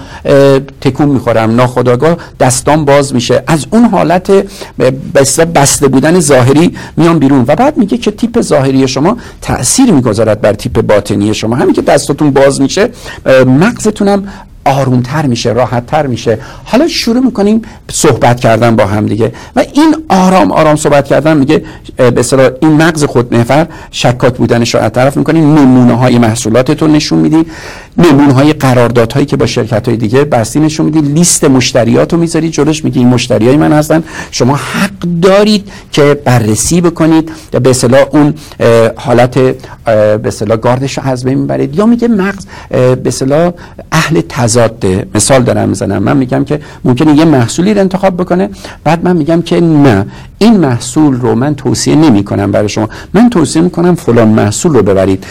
تکون می‌خورم. ناخداگاه دستام باز میشه. از اون حالت بسته بودن ظاهری میام بیرون. و بعد میگه که تیپ ظاهری شما تاثیر می‌گذارد بر تیپ باطنی شما. همین که دستتون باز میشه مغزتونم آرومتر میشه راحتتر میشه. حالا شروع می‌کنیم صحبت کردن با هم دیگه. و این آرام آرام صحبت کردن میگه به اصطلاح این مغز خود محور شکاک بودنش رو طرف می‌کنیم نمونه های محصولاتتون نشون میدی. نمونه های قراردادهایی که با شرکت های دیگه بستی نشون میدی. لیست مشتریات رو می‌ذاری جلوش میگی این مشتری های من هستن. شما حق دارید که بررسی بکنید. به اصطلاح اون حالت به اصطلاح گاردش رو از بین می‌برید یا میگه مغز به اصطلاح اهل تضاده مثال دارم می‌زنم. من میگم که ممکنه یه محصولی رو انتخاب بکنه بعد من میگم که نه این محصول رو من توصیه نمی کنم برای شما. من توصیه می‌کنم فلان محصول رو ببرید.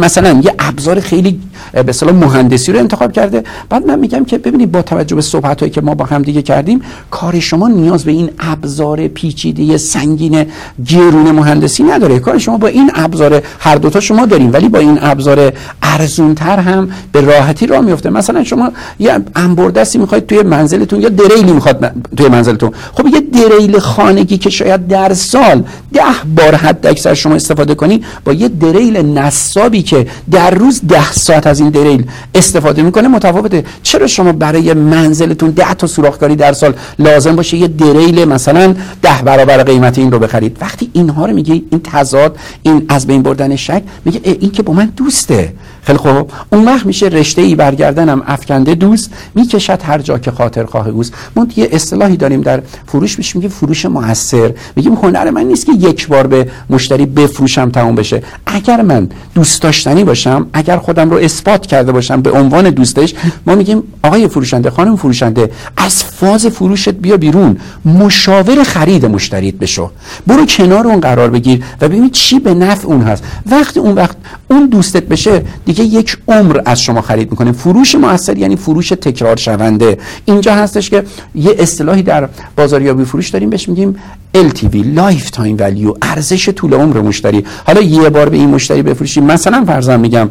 مثلا یه ابزار خیلی به اصطلاح مهندسی رو انتخاب کرده. بعد من میگم که ببینید با توجه به صحبت هایی که ما با هم دیگه کردیم کار شما نیاز به این ابزار پیچیده سنگین گرون مهندسی نداره. کار شما با این ابزار هر دوتا شما داریم ولی با این ابزار ارزونتر هم به راحتی راه میفته مثلا شما یه انبردستی می‌خواید توی منزلتون یا دریلی می‌خواد توی منزلتون. خب یه دریل خانگی که شاید در سال ده بار حد اکثر شما استفاده کنی با یه دریل نصابی که در روز ده ساعت از این دریل استفاده می‌کنه متفاوته. چرا شما برای منزلتون ده تا سوراخکاری در سال لازم باشه یه دریل مثلا ده برابر قیمت این رو بخرید؟ وقتی اینها رو میگه این تضاد این از بین بردن شک میگه این که با من دوسته. خیلی خوب. اون وقت میشه رشته ای برگردنم افکنده دوست می‌کشد هر جا که خاطر خواه اوست. ما یه اصطلاحی داریم در فروش میشه میگه فروش موثر. میگیم هنر من نیست که یک بار به مشتری بفروشم تموم بشه. اگر من دوست داشتنی باشم اگر خودم رو اثبات کرده باشم به عنوان دوستش ما میگیم آقای فروشنده خانم فروشنده از فاز فروشت بیا بیرون. مشاور خرید مشتریت بشو. برو کنار اون قرار بگیر و ببین چی به نفع اون هست. وقتی اون وقت اون دوستت بشه دیگه یک عمر از شما خرید می‌کنه. فروش موثر یعنی فروش تکرار شونده. اینجا هستش که یه اصطلاحی در بازاریابی فروش داریم بهش میگیم LTV lifetime value ارزش طول عمر مشتری. حالا یه بار به این مشتری بفروشی. مثلا فرضاً میگم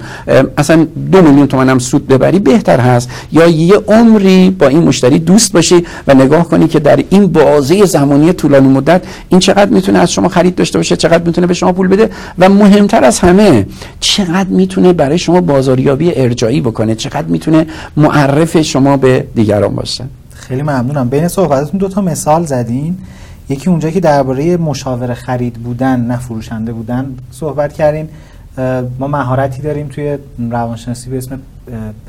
اصلا دو میلیون تومن هم سود ببری بهتر هست. یا یه عمری با این مشتری دوست باشی و نگاه کنی که در این بازه زمانی طولانی مدت این چقدر می‌تونه از شما خرید داشته باشه چقدر می‌تونه به شما پول بده و مهمتر از همه چقدر می‌تونه برای شما بازاریابی ارجاعی بکنه چقدر می‌تونه معرف شما به دیگران باشه. خیلی ممنونم. بین صحبتتون دو تا مثال زدین. یکی اونجا که درباره مشاور خرید بودن نه فروشنده بودن صحبت کردین. ما مهارتی داریم توی روانشناسی به اسم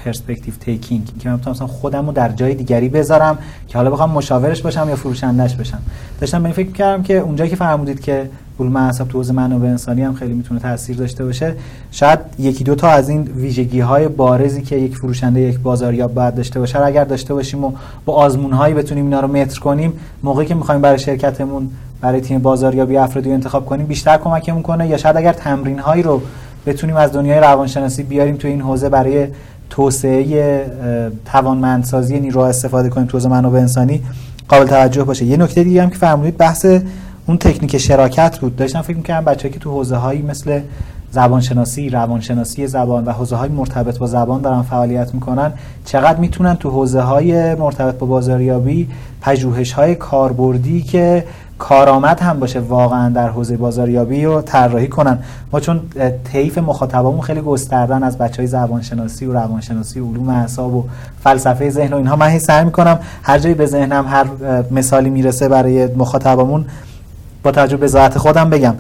پرسپکتیو تیکینگ که من مثلا خودم رو در جای دیگری بذارم که حالا بخوام مشاورش باشم یا فروشندش بشم. داشتم به این فکر کردم که اونجایی که فرمودید که علوم اعصاب تو حوزه منابع انسانی هم خیلی می‌تونه تاثیر داشته باشه. شاید یکی دو تا از این ویژگی های بارزی که یک فروشنده یک بازاریاب باید داشته باشه اگر داشته باشیم و با آزمون هایی بتونیم اینا رو متر کنیم موقعی که می‌خوایم برای شرکتمون برای تیم بازاریابی افرادی انتخاب کنیم بیشتر کمکمون کنه. یا شاید اگر تمرین هایی رو بتونیم از دنیای روانشناسی بیاریم تو این حوزه برای توسعه توانمندسازی نیرو استفاده کنیم تو حوزه منابع انسانی قابل توجه باشه. یه نکته دیگه هم که فرمودید بحث اون تکنیک شراکت بود. داشتم فکر می‌کردم بچه‌ای که تو حوزه هایی مثل زبانشناسی، روانشناسی زبان و حوزه های مرتبط با زبان دارن فعالیت می‌کنن چقدر می‌تونن تو حوزه های مرتبط با بازاریابی پژوهش های کاربردی که کارآمد هم باشه واقعا در حوزه بازاریابی رو طراحی کنن. ما چون طیف مخاطبامون خیلی گستردن از بچه های زبانشناسی و روانشناسی و علوم اعصاب و فلسفه ذهن و اینها من هی سعی می‌کنم هر جایی به ذهنم هر مثالی می‌رسه برای مخاطبامون با توجه به ذات خودم بگم.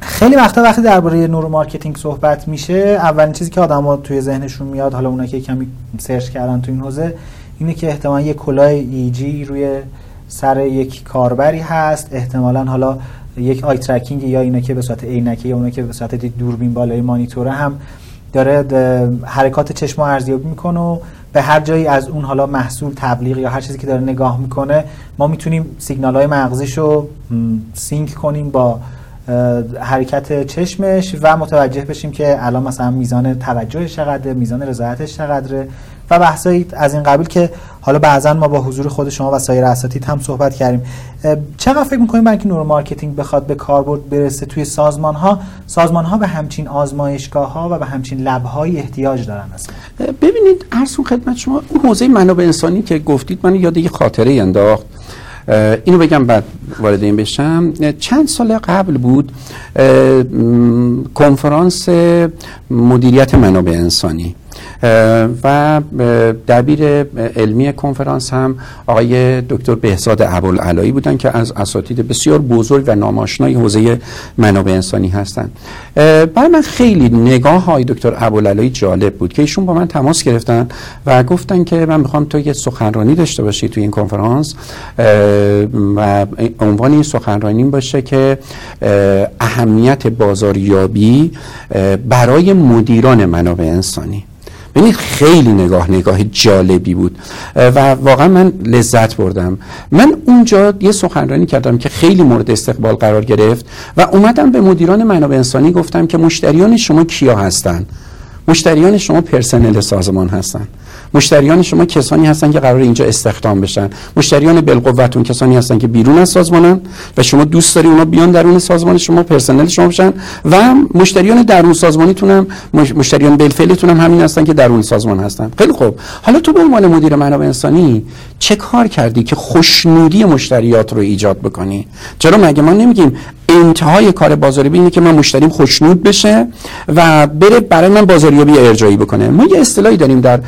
خیلی وقتا وقتی درباره neuromarketing صحبت میشه اولین چیزی که آدما توی ذهنشون میاد حالا اونا که کمی search کردن تو این حوزه اینه که احتمالا یه کلاه EEG روی سر یک کاربری هست. احتمالا حالا یک eye tracking یا اینه که به صورت عینکی یا اونه که به صورت دوربین بالای مانیتوره هم داره حرکات چشم ارزیابی می‌کنه و به هر جایی از اون حالا محصول تبلیغ یا هر چیزی که داره نگاه می‌کنه ما می‌تونیم سیگنال های مغزیش رو sync کنیم با حرکت چشمش و متوجه بشیم که الان مثلا میزان توجهش چقدره میزان رضایتش چقدره. و بحثایی از این قبیل که حالا بعضا ما با حضور خود شما و سایر اساتید هم صحبت کردیم. چقدر فکر می‌کنیم برای اینکه neuromarketing بخواد به کاربرد برسه توی سازمان ها به همچین آزمایشگاه ها و به همچین lab های احتیاج دارن اصلا؟ ببینید عرض کنم خدمت شما اون حوزه منابع انسانی که گفتید من یاد یه خاطره انداخت. اینو بگم بعد وارد این بشم. چند سال قبل بود کنفرانس مدیریت منابع انسانی. و دبیر علمی کنفرانس هم آقای دکتر بهزاد ابوالعلایی بودن که از اساتید بسیار بزرگ و ناماشنای حوزه منابع انسانی هستند برای من خیلی نگاه های دکتر ابوالعلایی جالب بود که ایشون با من تماس گرفتن و گفتن که من می‌خوام تو یه سخنرانی داشته باشی توی این کنفرانس و عنوان این سخنرانی باشه که اهمیت بازاریابی برای مدیران منابع انسانی. ببینید خیلی نگاه نگاه جالبی بود. و واقعا من لذت بردم. من اونجا یه سخنرانی کردم که خیلی مورد استقبال قرار گرفت و اومدم به مدیران منابع انسانی گفتم که مشتریان شما کیا هستن؟ مشتریان شما پرسنل سازمان هستن. مشتریان شما کسانی هستن که قرار اینجا استخدام بشن. مشتریان بالقوتون کسانی هستن که بیرون از سازمانن و شما دوست داری اونا بیان درون سازمان شما پرسنل شما بشن و مشتریان درون سازمانیتون هم مشتریان بالفعلتون هم همین هستن که درون سازمان هستن. خیلی خوب. حالا تو به عنوان مدیر منابع انسانی چه کار کردی که خوشنودی مشتریات رو ایجاد بکنی؟ چرا مگه ما نمیگیم انتهای کار بازاریابی اینه که من مشتریم خوشنود بشه و بره برای من بازاریابی ارجایی بکنه؟ ما یه اصطلاحی داریم در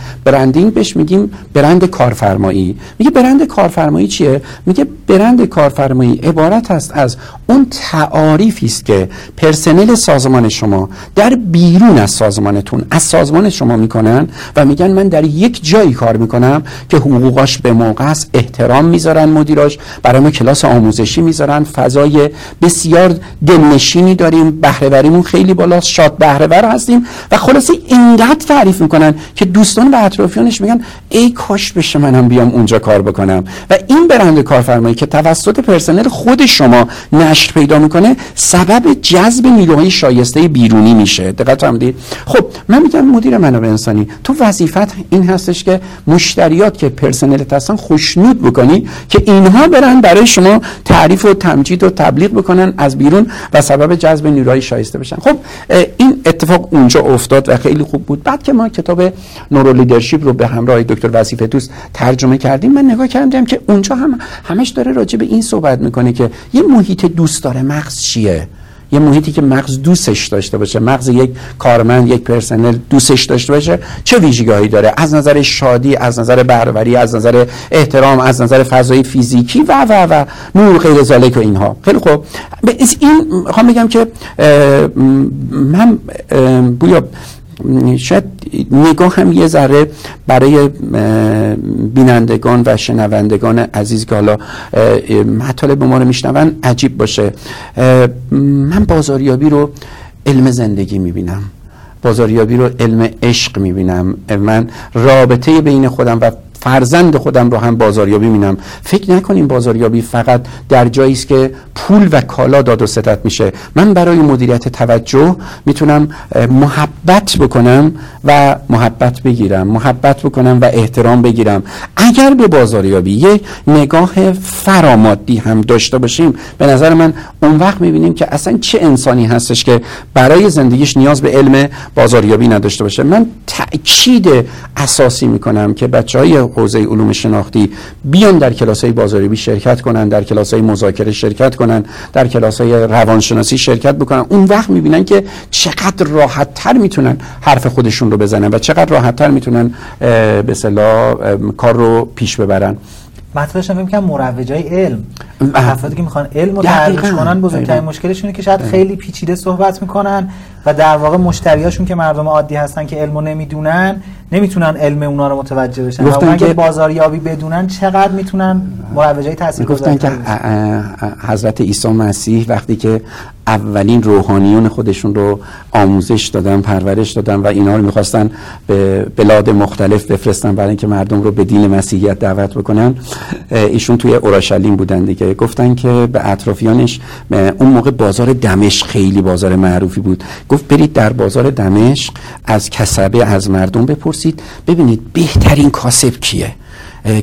برندینگ بهش میگیم برند کارفرمایی. میگه برند کارفرمایی چیه؟ میگه برند کارفرمایی عبارت است از اون تعاریفی است که پرسنل سازمان شما در بیرون از سازمانتون از سازمان شما می‌کنن و میگن من در یک جایی کار می‌کنم که حقوقاش به موقع است احترام می‌ذارن مدیراش برای ما کلاس آموزشی می‌ذارن فضای بسیار دلنشینی داریم بهرهوریمون خیلی بالاست شاد بهرهور هستیم و خلاصه اینقدر تعریف می‌کنن که دوستان و اطرافیانش میگن ای کاش بشه منم بیام اونجا کار بکنم. و این برند کارفرمایی که توسط پرسنل خود شما نشر پیدا می‌کنه سبب جذب نیروهای شایسته بیرونی میشه. دقت فرمودید؟ خب من میگم مدیر منابع انسانی تو وظیفت این هستش که مشتریات که پرسنل هستن خوشنود بکنی که اینها برن برای شما تعریف و تمجید و تبلیغ بکنن از بیرون و سبب جذب نیروهای شایسته بشن. خب این اتفاق اونجا افتاد و خیلی خوب بود. بعد که ما کتاب نورو لیدرشپ رو به همراه دکتر وظیفه دوست ترجمه کردیم. من نگاه کردم که اونجا هم همش داره راجع به این صحبت می‌کنه که یه محیط دوست داره. مغز چیه؟ یه محیطی که مغز دوستش داشته باشه. مغز یک کارمند یک پرسنل دوستش داشته باشه. چه ویژگیهایی داره؟ از نظر شادی از نظر بروری از نظر احترام از نظر فضای فیزیکی و و و. نور غیر ذالک و اینها. خیلی خوب. این می‌خوام بگم که من بویا شاید نگاه هم یه ذره برای بینندگان و شنوندگان عزیز که حالا مطالب ما رو میشنون عجیب باشه. من بازاریابی رو علم زندگی می‌بینم. بازاریابی رو علم عشق می‌بینم. من رابطه بین خودم و فرزند خودم رو هم بازاریابی مینم. فکر نکنیم بازاریابی فقط در جایی است که پول و کالا داد و ستت میشه. من برای مدیریت توجه می‌تونم محبت بکنم و محبت بگیرم محبت بکنم و احترام بگیرم. اگر به بازاریابی یک نگاه فرامادی هم داشته باشیم به نظر من اون وقت می‌بینیم که اصلا چه انسانی هستش که برای زندگیش نیاز به علم بازاریابی نداشته باشه. من تأکید اساسی می‌کنم که بچه های حوزه علوم شناختی بیان در کلاس های بازاریابی شرکت کنن در کلاس های مذاکره شرکت کنن در کلاس های روانشناسی شرکت بکنن. اون وقت می‌بینن که چقدر راحت تر می‌تونن حرف خودشون رو بزنن و چقدر راحت تر می‌تونن به کار رو پیش ببرن. مطلبش فکر کنم مروجای علم. افرادی که می‌خوان علم رو ترویج کنن بزرگترین مشکلشونه که شاید خیلی پیچیده صحبت می‌کنن و در واقع مشتریاشون که مردم عادی هستن که علمو نمی‌دونن نمی‌تونن علم اونا رو متوجه بشن. گفتن که بازاریابی بدونن چقدر می‌تونن مروجای تاثیر گفتن که حضرت عیسی مسیح وقتی که اولین روحانیون خودشون رو آموزش دادن پرورش دادن و اینا رو می‌خواستن به بلاد مختلف بفرستن برای اینکه مردم رو به دین مسیحیت دعوت بکنن ایشون توی اورشلیم بودن دیگه. گفتن که به اطرافیانش اون موقع بازار دمشق خیلی بازار معروفی بود. گفت برید در بازار دمشق از کسبه از مردم بپرسید ببینید بهترین کاسب کیه.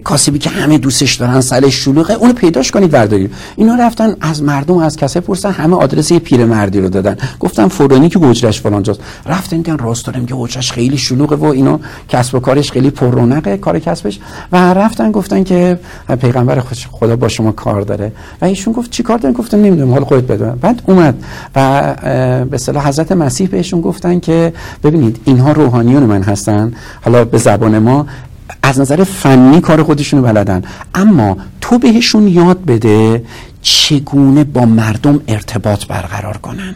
کاسبی که همه دوستش دارن سلش شلوغه اونو پیداش کنید بردارید. اینا رفتن از مردم از کسب پرسن همه آدرس یه پیرمردی رو دادن. گفتم فلانی که گوجرش فلانجاست. رفتن دیدن راست دارم که گوجرش خیلی شلوغه و اینا کسب و کارش خیلی پررونقه کار کسبش. و رفتن گفتن که پیغمبر خدا با شما کار داره. و ایشون گفت چی کار دارن؟ گفتم نمی‌دونم حال خودت بدون. بعد اومد و به اصطلاح حضرت مسیح بهشون گفتن که ببینید اینها روحانیون من هستن. حالا به زبان ما از نظر فنی کار خودشونو بلدن. اما تو بهشون یاد بده چگونه با مردم ارتباط برقرار کنن.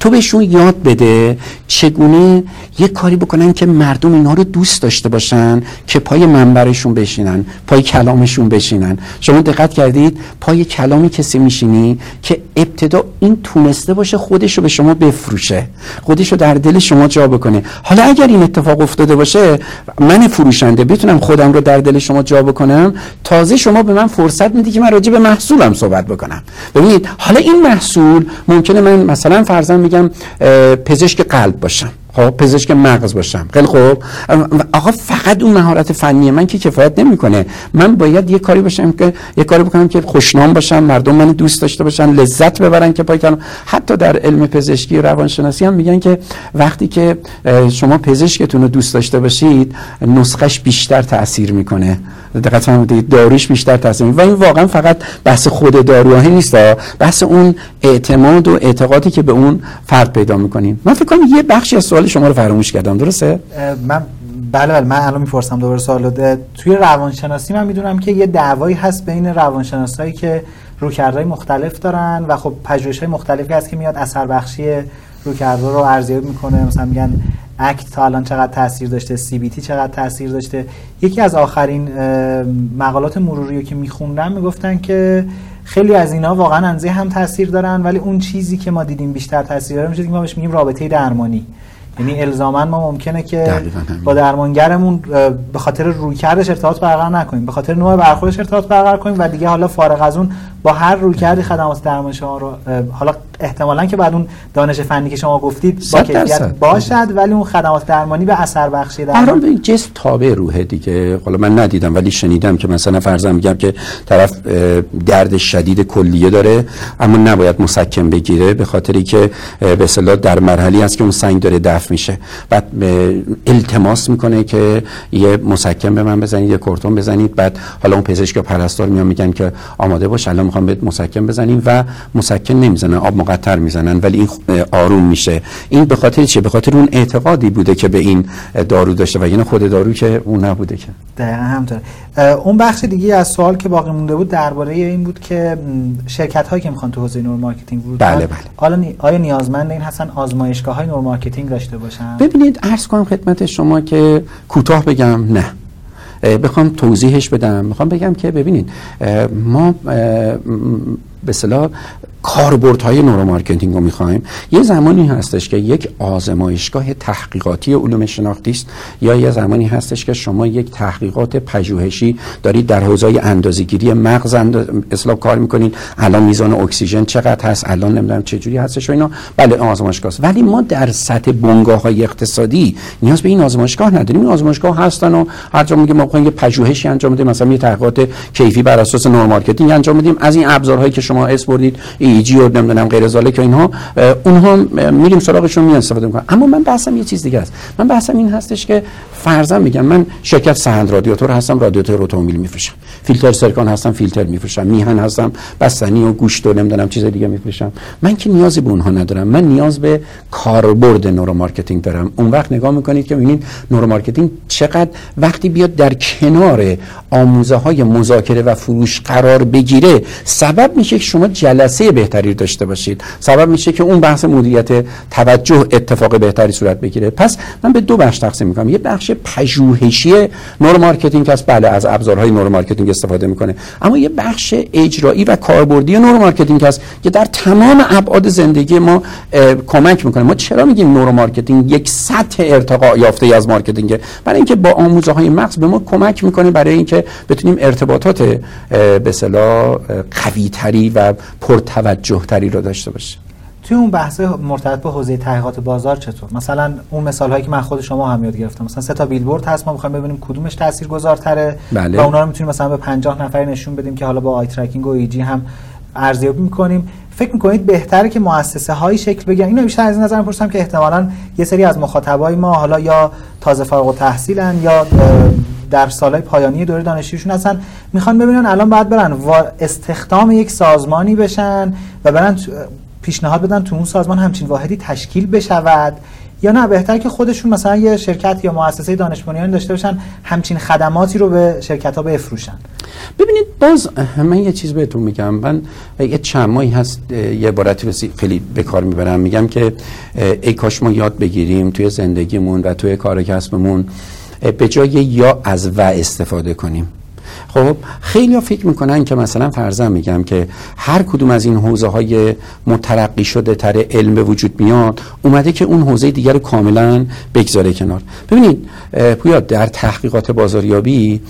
تو بهشون یاد بده چگونه یه کاری بکنن که مردم اینها رو دوست داشته باشن که پای منبرشون بشینن پای کلامشون بشینن. شما دقت کردید؟ پای کلامی کسی میشینی که ابتدا این تونسته باشه خودش رو به شما بفروشه. خودش رو در دل شما جا بکنه. حالا اگر این اتفاق افتاده باشه من فروشنده بتونم خودم رو در دل شما جا بکنم؟ تازه شما به من فرصت میدی که من راجع به محصولم صحبت بکنم. ببینید حالا این محصول ممکنه من مثلا فرضاً میگم پزشک قلب باشم. خب پزشک مغز باشم. خیلی خوب. آقا فقط اون مهارت فنی من که کفایت نمی‌کنه. من باید یه کاری باشم که یه کاری بکنم که خوشنام باشم مردم من دوست داشته باشن لذت ببرن که پای کلام. حتی در علم پزشکی روانشناسی هم میگن که وقتی که شما پزشکتون رو دوست داشته باشید نسخش بیشتر تاثیر می‌کنه. دقت فرمودید داروش بیشتر تاثیر و این واقعا فقط بحث خود داروها نیست بحث اون اعتماد و اعتقادی که به اون فرد پیدا می‌کنیم. من فکر کنم یه بخشی از سوال شما رو فراموش کردم درسته؟ من بله بله من الان می‌پرسم دوباره سوال. توی روانشناسی من می‌دونم که یه دعوایی هست بین روانشناسایی که روکردهای مختلف دارن و خب پژوهش‌های مختلفی هست که میاد اثر بخشی روکردها رو ارزیابی می‌کنه. مثلا میگن اکت تا الان چقدر تاثیر داشته سی بی تی چقدر تاثیر داشته. یکی از آخرین مقالات مروری رو که میخوندم می‌گفتن که خیلی از اینا واقعا انزه هم تاثیر دارن ولی اون چیزی که ما دیدیم بیشتر تاثیر داره میشه که ما بهش میگیم رابطه درمانی. یعنی الزاما ما ممکنه که با درمانگرمون به خاطر رویکردش ارتباط برقرار نکنیم. به خاطر نوع برخوردش ارتباط برقرار کنیم و دیگه حالا فارغ از اون با هر رویکردی خدمات درمان شما رو حالا احتمالا که بعد اون دانش فنی که شما گفتید با کیفیت باشد ولی اون خدمات درمانی به اثر بخشی در هر به جسم تابع روحه دیگه. حالا من ندیدم ولی شنیدم که مثلا فرضاً میگم که طرف درد شدید کلیه داره اما نباید مسکن بگیره به خاطری که به اصطلاح در مرحله است که اون سنگ داره دفع میشه. بعد التماس می‌کنه که یه مسکن به من بزنید یه کورتون بزنید. بعد حالا اون پزشک یا پرستار میان میگن که آماده باش الان می‌خوام بهت مسکن بزنیم و مسکن نمی‌زنه آب مقطر می‌زنن ولی این آروم میشه. این به خاطر چیه؟ به خاطر اون اعتقادی بوده که به این دارو داشته و یعنی خود دارو که اون نبوده که. دقیقا همطور اون بخش دیگه از سوال که باقی مونده بود درباره این بود که شرکت هایی که می‌خوان تو حوزه neuromarketing ورود بله بله. حالا آیا نیازمند این هستن آزمایشگاه های neuromarketing داشته باشن؟ ببینید عرض کنم خدمت شما که کوتاه بگم نه. بخوام توضیحش بدم. می‌خوام بگم که ببینید ما به اصطلاح کاربردهای neuromarketing رو می‌خوایم. یه زمانی هستش که یک آزمایشگاه تحقیقاتی علوم شناختی است یا یه زمانی هستش که شما یک تحقیقات پژوهشی دارید در حوزه اندازه‌گیری مغز اصلاح کار می‌کنید. الان میزان اکسیژن چقدر هست؟ الان نمی‌دونم چه جوری هستش و اینا. بله آزمایشگاه است. ولی ما در سطح بنگاه های اقتصادی نیاز به این آزمایشگاه نداریم. این آزمایشگاه هستن و هر جا میگه ما یه پژوهشی انجام بدیم. مثلا یه تحقیقات کیفی بر اساس neuromarketing انجام بدیم. از این ابزارهایی که شما اسم بردید EEG و نمی‌دونم غیر که اینها اونها میریم سراغشون می استفاده می‌کنن. اما من بحثم یه چیز دیگه است. من بحثم این هستش که فرضاً میگم من شرکت سهند رادیاتور هستم رادیاتور اتومبیل میفروشم. فیلتر سرکان هستم فیلتر میفروشم. میهن هستم بستنی و گوشت و نمی‌دونم چیز دیگه میفروشم. من که نیازی به اونها ندارم. من نیاز به کاربرد neuromarketing دارم. اون وقت نگاه می‌کنید که ببینید neuromarketing چقدر وقتی بیاد در کنار آموزه های مذاکره و فروش قرار بگیره سبب میشه که شما جلسه بهتری داشته باشید. سبب میشه که اون بحث مدیریت توجه اتفاق بهتری صورت بگیره. پس من به دو بخش تقسیم می‌کنم. یه بخش پژوهشی neuromarketing هست بله از ابزارهای neuromarketing استفاده می‌کنه. اما یه بخش اجرایی و کاربردی neuromarketing هست که در تمام ابعاد زندگی ما کمک می‌کنه. ما چرا میگیم neuromarketing یک سطح ارتقا یافته از marketing برای اینکه با آموزه های مغز به ما کمک می‌کنه برای اینکه بتونیم ارتباطات به اصطلاح قوی تری و پرتوجه تری رو داشته باشیم توی اون بحث مرتبط با حوزه تحقیقات بازار چطور؟ مثلا اون مثال هایی که من خود شما هم یاد گرفتم مثلا سه تا بیلبورد هست ما می‌خوایم ببینیم کدومش تاثیرگذارتره بله. و اونا رو می‌تونیم مثلا به 50 نفر نشون بدیم که حالا با eye tracking و EEG هم ارزیابی می‌کنیم. فکر می‌کنید بهتره که مؤسسه هایی شکل بگیرن؟ اینو بیشتر از این نظر می‌پرسم که احتمالا یه سری از مخاطبای ما حالا یا تازه فارغ التحصیلن یا در سالهای پایانی دوره دانشجویشون هستن. می‌خوان ببینن الان باید برن استخدام یک سازمانی بشن و برن پیشنهاد بدن تو اون سازمان همچین واحدی تشکیل بشود. یا نه بهتر که خودشون مثلا یه شرکت یا مؤسسه دانش داشته باشن همچین خدماتی رو به شرکت ها بفروشن. ببینید باز من یه چیز بهتون میگم. من یه چند ماهی هست یه عبارتی خیلی به کار می‌برم. میگم که ای کاش ما یاد بگیریم توی زندگیمون و توی کار کسبمون به جای یا از و استفاده کنیم. خب خیلی ها فکر می‌کنن که مثلا فرضاً میگم که هر کدوم از این حوزه های مترقی شده تر علم به وجود میاد اومده که اون حوزه دیگر رو کاملا بگذاره کنار. ببینید پویا در تحقیقات بازاریابی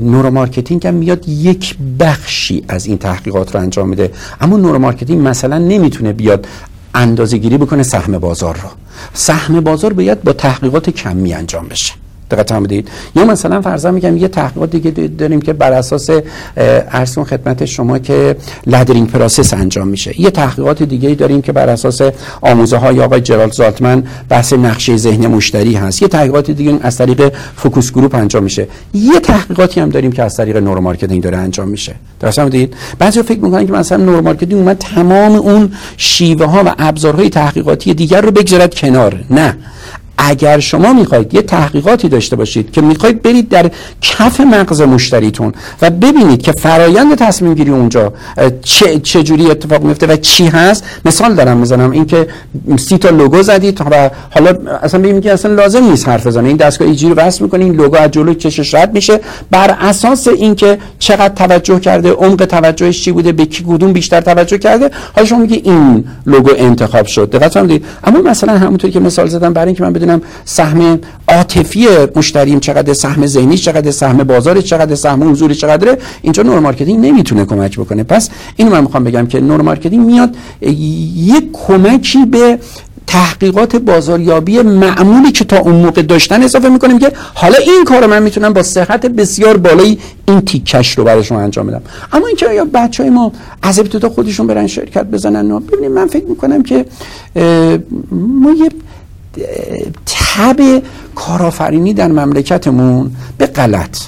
neuromarketing هم میاد یک بخشی از این تحقیقات رو انجام میده. اما neuromarketing مثلا نمی‌تونه بیاد اندازه گیری بکنه سهم بازار رو. سهم بازار باید با تحقیقات کمی انجام بشه. دقت بدید یا مثلا فرضا میگم یه تحقیقات دیگه داریم که بر اساس عرض کنم خدمت شما که laddering process انجام میشه. یه تحقیقات دیگه داریم که بر اساس آموزه های آقای جرالد زالتمن بحث نقشه ذهن مشتری هست. یه تحقیقات دیگه از طریق focus group انجام میشه. یه تحقیقاتی هم داریم که از طریق neuromarketing داره انجام میشه. درست می‌دید بعضی فکر می‌کنن که مثلا neuromarketing اومد تمام اون شیوه ها و ابزارهای تحقیقاتی دیگر رو بگذارد کنار. نه. اگر شما می‌خواید یه تحقیقاتی داشته باشید که می‌خواید برید در کف مغز مشتریتون و ببینید که فرایند تصمیم گیری اونجا چه, چه جوری اتفاق میفته و چی هست. مثال دارم می‌زنم اینکه سی تا لوگو زدید و حالا اصلا ببینید که اصلا لازم نیست حرف بزنید این دستگاه EEG رو وصل این لوگو از جلو چشش رد میشه. بر اساس اینکه چقدر توجه کرده عمق توجهش چی بوده به کی کدوم بیشتر توجه کرده حالا شما میگی این لوگو انتخاب شد. دقت اما مثلا همونطوری که مثال زدم برای اینکه من بدونم سهم عاطفی مشتریم چقدر سهم ذهنی چقدر سهم بازار چقدر سهم حضوری چقدره؟ اینجا neuromarketing نمی‌تونه کمک بکنه. پس اینو من می‌خوام بگم که neuromarketing میاد یک کمکی به تحقیقات بازاریابی معمولی که تا اون موقع داشتن اضافه می‌کنیم که حالا این کار من می‌تونم با صحت بسیار بالایی این تیکش رو برای شما انجام بدم. اما اینکه یا بچه های ما از ابتدا خودشون برن شرکت بزنن؟ ببینید من فکر می‌کنم که ما یه تب کارآفرینی در مملکتمون به غلط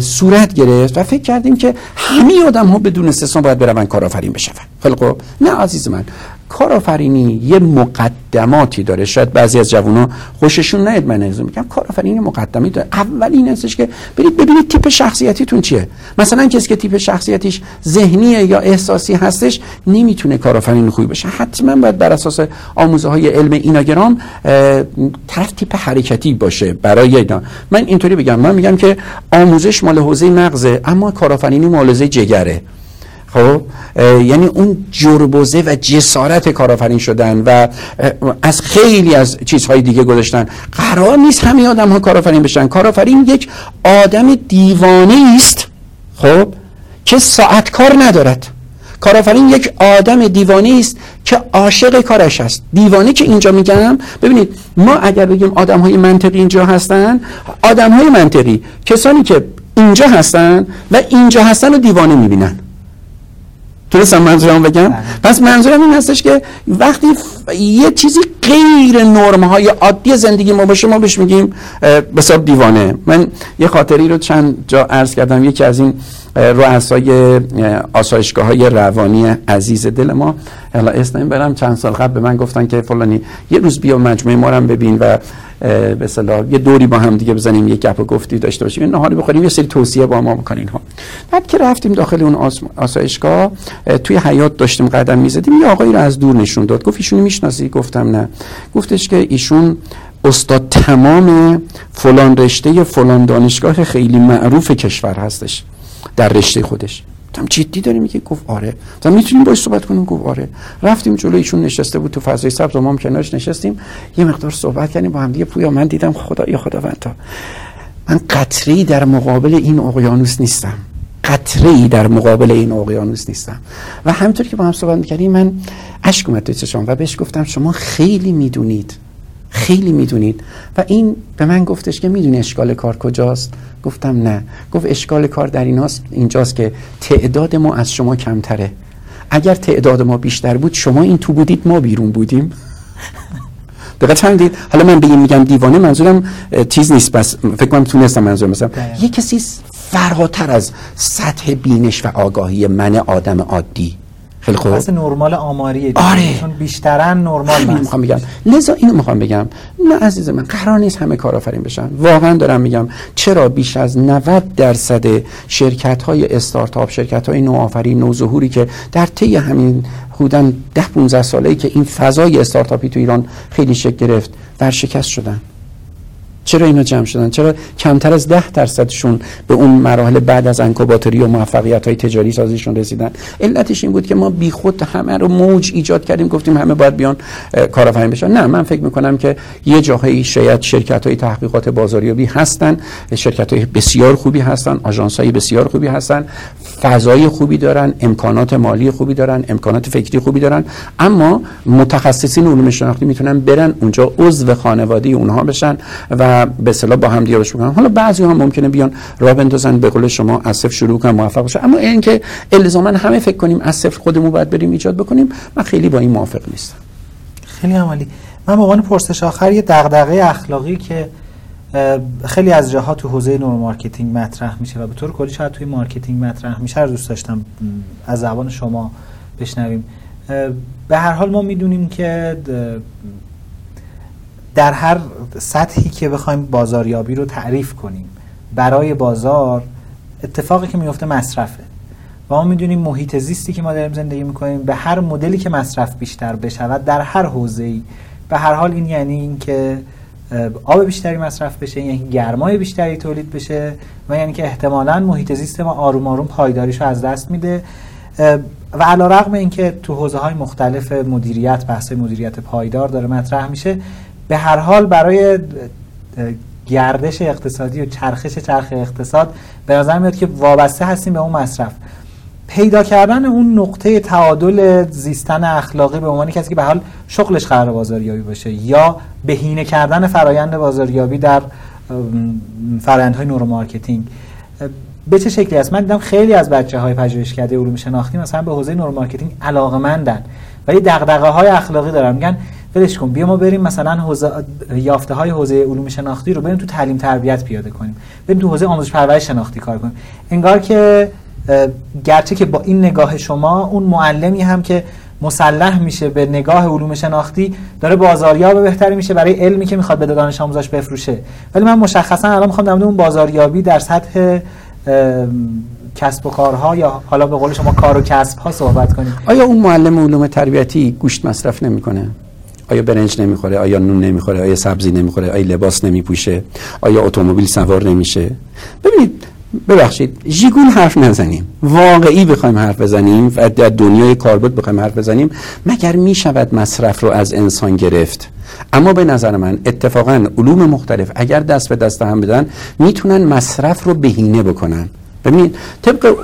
صورت گرفت و فکر کردیم که همه آدم ها بدون استثنا باید برون کارآفرین بشون خیلی خب نه عزیز من کارآفرینی یه مقدماتی داره. شاید بعضی از جوونا خوششون نیاد من از میگم کارآفرینی مقدمی داره. اول این هستش که برید ببینید تیپ شخصیتیتون چیه. مثلا کسی که تیپ شخصیتیش ذهنیه یا احساسی هستش نمی‌تونه کارآفرین خوبی بشه حتما باید بر اساس آموزه های علم ایناگرام طرف تیپ حرکتی باشه برای اینا. من اینطوری بگم. من میگم که آموزش مال حوزه مغزه اما کارآفرینی مال حوزه جگره. خب؟ یعنی اون جربوزه و جسارت کارآفرین شدن و از خیلی از چیزهای دیگه گذاشتن. قرار نیست همه آدم ها کارآفرین بشن. کارآفرین یک آدم دیوانه است خب؟ که ساعت کار ندارد. کارآفرین یک آدم دیوانه است که عاشق کارش است. دیوانه که اینجا میگم ببینید ما اگر بگیم آدم های منطقی اینجا هستن آدم های منطقی کسانی که اینجا هستن و اینجا هستن رو دیوانه می‌بینن. تونستم منظورم بگم؟ بله. پس منظورم این هستش که وقتی یه چیزی غیر نرم های عادی زندگی ما باشه ما بهش میگیم بساب دیوانه. من یه خاطری رو چند جا عرض کردم. یکی از این رؤسای آسایشگاه های روانی عزیز دل ما. حالا اسم برم چند سال قبل به من گفتن که فلانی یه روز بیا مجموعه ما رو ببین و به صلاح یه دوری با هم دیگه بزنیم یه گپ و گفتی داشته باشیم. نهاری بخوریم یه سری توصیه با ما بکنین ها. بعد که رفتیم داخل اون آسایشگاه توی حیات داشتیم قدم می‌زدیم. یه آقایی رو از دور نشون داد. گفت ایشونو می‌شناسی؟ گفتم نه. گفتش که ایشون استاد تمام فلان رشته فلان دانشگاه خیلی معروف کشور هستش در رشته خودش. گفتم جدی داری میگه گفت آره. گفتم می‌تونیم باش صحبت کنیم؟ گفت آره. رفتیم جلو ایشون نشسته بود تو فضای سبز ما هم کنارش نشستیم. یه مقدار صحبت کردیم با هم دیگه پویا. من دیدم خدا یا خداوندا من قطری در مقابل این اقیانوس نیستم. قطره در مقابل این اقیانوس نیستم. و همطور که با هم صحبت می‌کردیم من اشک اومد تو چشام و بهش گفتم شما خیلی می‌دونید. خیلی می‌دونید. و این به من گفتش که می‌دونی اشکال کار کجاست؟ گفتم نه. گفت اشکال کار در ایناست اینجاست که تعداد ما از شما کمتره. اگر تعداد ما بیشتر بود شما این تو بودید ما بیرون بودیم. دقت فهمیدید حالا من به این میگم دیوانه منظورم تیز نیست بس فکر کنم تونستم منظور مثلا یه کسی فراتر از سطح بینش و آگاهی من آدم عادی خیلی خوب. پس نرمال آماری آره. چون بیشترن نرمال می‌خوام بگم. لذا اینو می‌خوام بگم. نه عزیز من قرار نیست همه کارآفرین بشن. واقعا دارم میگم. چرا بیش از 90 درصد شرکت های استارتاپ شرکت های نوآفرین نوظهوری که در طی همین حدوداً 10 15 ساله ای که این فضای استارتاپی تو ایران خیلی شکل گرفت ورشکست شدن؟ چرا اینا جمع شدن؟ چرا کمتر از ده درصدشون به اون مراحل بعد از انکوباتوری و موفقیت های تجاری سازیشون رسیدن؟ علتش این بود که ما بیخود همه رو موج ایجاد کردیم گفتیم همه باید بیان کارآفرین بشن. نه من فکر می‌کنم که یه جاهایی شاید شرکت های تحقیقات بازاریابی هستن شرکت های بسیار خوبی هستن آژانس های بسیار خوبی هستن فضای خوبی دارن امکانات مالی خوبی دارن امکانات فکری خوبی دارن اما متخصصین علوم شناختی می‌تونن برن اونجا عضو خانواده اونها بشن و به اصطلاح با هم دیالوگ بکنن حالا بعضی ها ممکنه بیان راه بندازن به قول شما از صفر شروع کنن موفق بشه اما اینکه الزاما همه فکر کنیم از صفر خودمون باید بریم ایجاد بکنیم من خیلی با این موافق نیستم. خیلی عالی من به عنوان پرسش آخر یه دغدغه اخلاقی که خیلی از جاها تو حوزه neuromarketing مطرح میشه و به طور کلی شاید توی marketing مطرح میشه. رو دوست داشتم از زبان شما بشنویم. به هر حال ما می‌دونیم که در هر سطحی که بخوایم بازاریابی رو تعریف کنیم. برای بازار اتفاقی که میفته مصرفه. و ما می‌دونیم محیط زیستی که ما داریم زندگی می‌کنیم به هر مدلی که مصرف بیشتر بشود در هر حوزه‌ای. به هر حال این یعنی اینکه آب بیشتری مصرف بشه یعنی گرمای بیشتری تولید بشه و یعنی که احتمالا محیط زیست ما آروم آروم پایداریش رو از دست میده. و علا رقم اینکه تو حوزه های مختلف مدیریت بحث مدیریت پایدار داره مطرح میشه به هر حال برای گردش اقتصادی و چرخش چرخ اقتصاد به نظر میاد که وابسته هستیم به اون مصرف. پیدا کردن اون نقطه تعادل زیستن اخلاقی به عنوان کسی که به حال شغلش قرار بازاریابی باشه یا بهینه کردن فرایند بازاریابی در فرایندهای neuromarketing. به چه شکلی است؟ من دیدم خیلی از بچه های پژوهشکده علوم شناختی مثلا به حوزه neuromarketing علاقمندن ولی دغدغه های اخلاقی دارن. میگن ولش کن بیا ما بریم مثلا حوزه یافته های حوزه علوم شناختی رو بریم تو تعلیم تربیت پیاده کنیم. بریم تو حوزه آموزش پرورش شناختی کار کنیم. انگار که گرچه که با این نگاه شما اون معلمی هم که مسلح میشه به نگاه علوم شناختی داره بازاریاب بهتری میشه برای علمی که می‌خواد به دانش آموزاش بفروشه. ولی من مشخصا الان می‌خوام در اون بازاریابی در سطح کسب و کارها یا حالا به قول شما کار و کسب ها صحبت کنیم. آیا اون معلم علوم تربیتی گوشت مصرف نمی‌کنه؟ آیا برنج نمی‌خوره؟ آیا نون نمی‌خوره؟ آیا سبزی نمی‌خوره؟ آیا لباس نمیپوشه؟ آیا اتومبیل سوار نمیشه؟ ببینید ببخشید ژیگون حرف نزنیم. واقعی بخوایم حرف بزنیم و در دنیای کاربرد بخوایم حرف بزنیم مگر می‌شود مصرف رو از انسان گرفت؟ اما به نظر من اتفاقا علوم مختلف اگر دست به دست هم بدن می‌تونن مصرف رو بهینه بکنن. ببینید طبق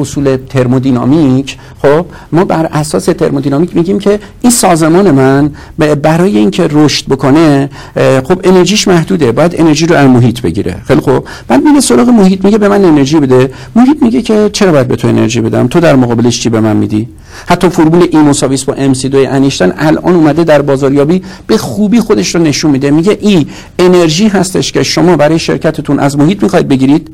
اصول ترمودینامیک خب ما بر اساس ترمودینامیک میگیم که این سازمان من برای اینکه رشد بکنه خب انرژیش محدوده باید انرژی رو از محیط بگیره. خیلی خب بعد میره سراغ محیط میگه به من انرژی بده. محیط میگه که چرا باید به تو انرژی بدم؟ تو در مقابلش چی به من میدی؟ حتی فرمول ای مساوی با ام سی 2 انیشتن الان اومده در بازاریابی به خوبی خودش رو نشون میده. میگه ای انرژی هستش که شما برای شرکتتون از محیط می‌خواید بگیرید.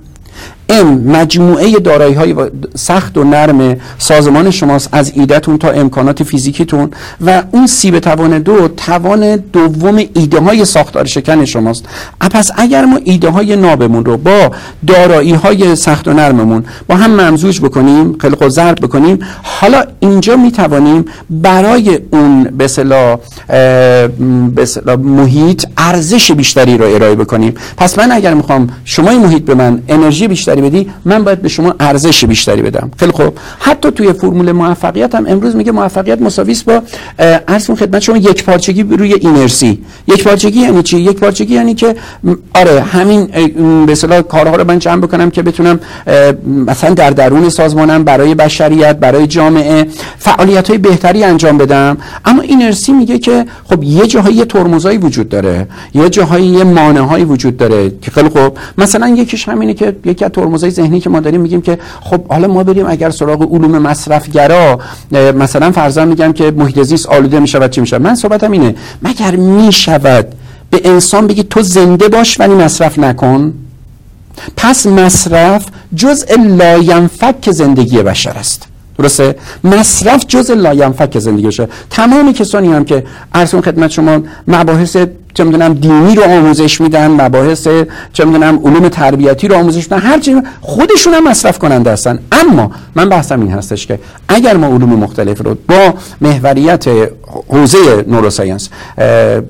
ام مجموعه دارایی های سخت و نرم سازمان شماست از ایدهتون تا امکانات فیزیکیتون و اون سی به توان دو توان دوم ایده های ساختار شکن شماست. پس اگر ما ایده های نابمون رو با دارایی های سخت و نرممون با هم ممزوج بکنیم خلق و ضرب بکنیم حالا اینجا می توانیم برای اون به محیط ارزش بیشتری رو ارائه بکنیم. پس من اگر می‌خوام شما این محیط به من انرژی بیشتری بدی من باید به شما ارزش بیشتری بدم. خیلی خوب. حتی توی فرمول موفقیت هم امروز میگه موفقیت مساوی با عرض خدمت شما یک پارچگی روی اینرسی. یک پارچگی یعنی چی؟ یک پارچگی یعنی که آره همین به اصطلاح کارها رو من جمع بکنم که بتونم مثلا در درون سازمانم برای بشریت برای جامعه فعالیت های بهتری انجام بدم. اما اینرسی میگه که خب یه جاهایی ترمزایی وجود داره یه جاهایی یه وجود داره که خیلی خوب. مثلا یکیش همینه که یکی از ترمزای ذهنی که ما داریم میگیم که خب حالا ما بریم اگر سراغ علوم مصرفگرا مثلا فرضاً میگم که محیط زیست آلوده می‌شود چی میشه. من صحبتم اینه مگر می‌شود به انسان بگی تو زنده باش ولی مصرف نکن؟ پس مصرف جزء لاینفک زندگی بشر است. درسته؟ مصرف جزء لاینفک زندگی بشره تمام کسانی هم که عرضم خدمت شما مباحث چه می‌دونم دینی رو آموزش میدن مباحث چه می‌دونم علوم تربیتی رو آموزش میدن هر چیز خودشون هم مصرف کننده هستن. اما من بحثم این هستش که اگر ما علوم مختلف رو با محوریت حوزه neuroscience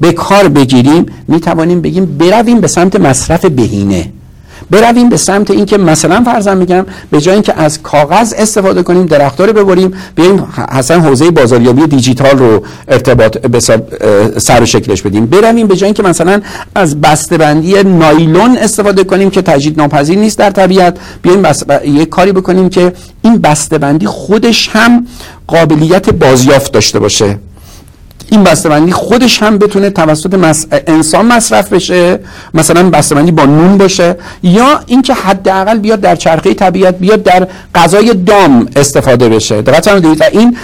به کار بگیریم می‌توانیم بگیم برویم به سمت مصرف بهینه. برویم به سمت اینکه مثلا فرضاً میگم به جای اینکه از کاغذ استفاده کنیم درختار ببریم بیایم حسن حوزه بازاریابی دیجیتال رو ارتباط به سر و شکلش بدیم. برویم به جای اینکه مثلا از بسته‌بندی نایلون استفاده کنیم که تجدید ناپذیر نیست در طبیعت بیایم بس... یک کاری بکنیم که این بسته‌بندی خودش هم قابلیت بازیافت داشته باشه. این بسته‌بندی خودش هم بتونه توسط مس... انسان مصرف بشه مثلا بسته‌بندی با نون باشه یا اینکه حداقل بیاد در چرخه طبیعت بیاد در غذای دام استفاده بشه. دقت کنید این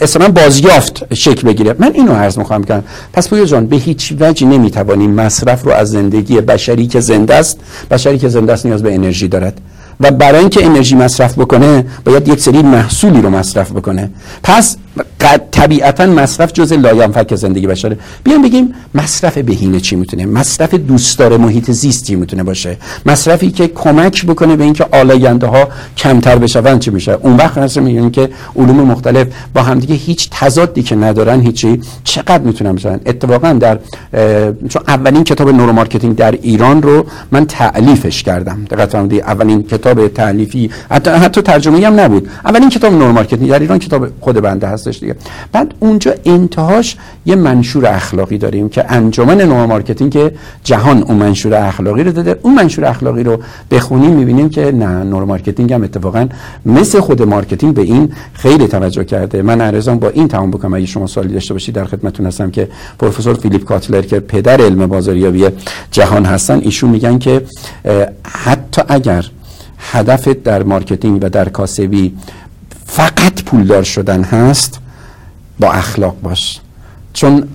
اصلا بازیافت شکل بگیره. من اینو عرض می‌خوام کنم پس پویا جان به هیچ وجه نمی‌توانیم مصرف رو از زندگی بشری که زنده است بشری که زنده است نیاز به انرژی دارد. و برای اینکه انرژی مصرف بکنه باید یک سری محصولی رو مصرف بکنه. پس طبیعتا مصرف جزء لاینفک زندگی بشره. بیان بگیم مصرف بهینه چی می‌تونه؟ مصرف دوستدار محیط زیستی می‌تونه باشه؟ مصرفی که کمک بکنه به اینکه آلاینده ها کمتر بشون چی میشه؟ اون وقت هست میگن که علوم مختلف با همدیگه هیچ تضادی که ندارن هیچی چقدر می‌تونن بشن اتفاقا در چون اولین کتاب neuromarketing در ایران رو من تألیفش کردم. دقت اولین کتاب تألیفی حتی, حتی ترجمه هم نبود. اولین کتاب neuromarketing در ایران کتاب خود بنده هست دیگه. بعد اونجا انتهاش یه منشور اخلاقی داریم که انجمن neuromarketing که جهان اون منشور اخلاقی رو داده. اون منشور اخلاقی رو بخونیم می‌بینیم که نه neuromarketing هم اتفاقا مثل خود marketing به این خیلی توجه کرده. من عرضم رو با این تمام بکنم. اگه شما سوالی داشته باشید در خدمتتون هستم که پروفسور فیلیپ کاتلر که پدر علم بازاریابی جهان هستن ایشون میگن که حتی اگر هدفت در marketing و در کاسبی فقط پولدار شدن هست با اخلاق باش. چون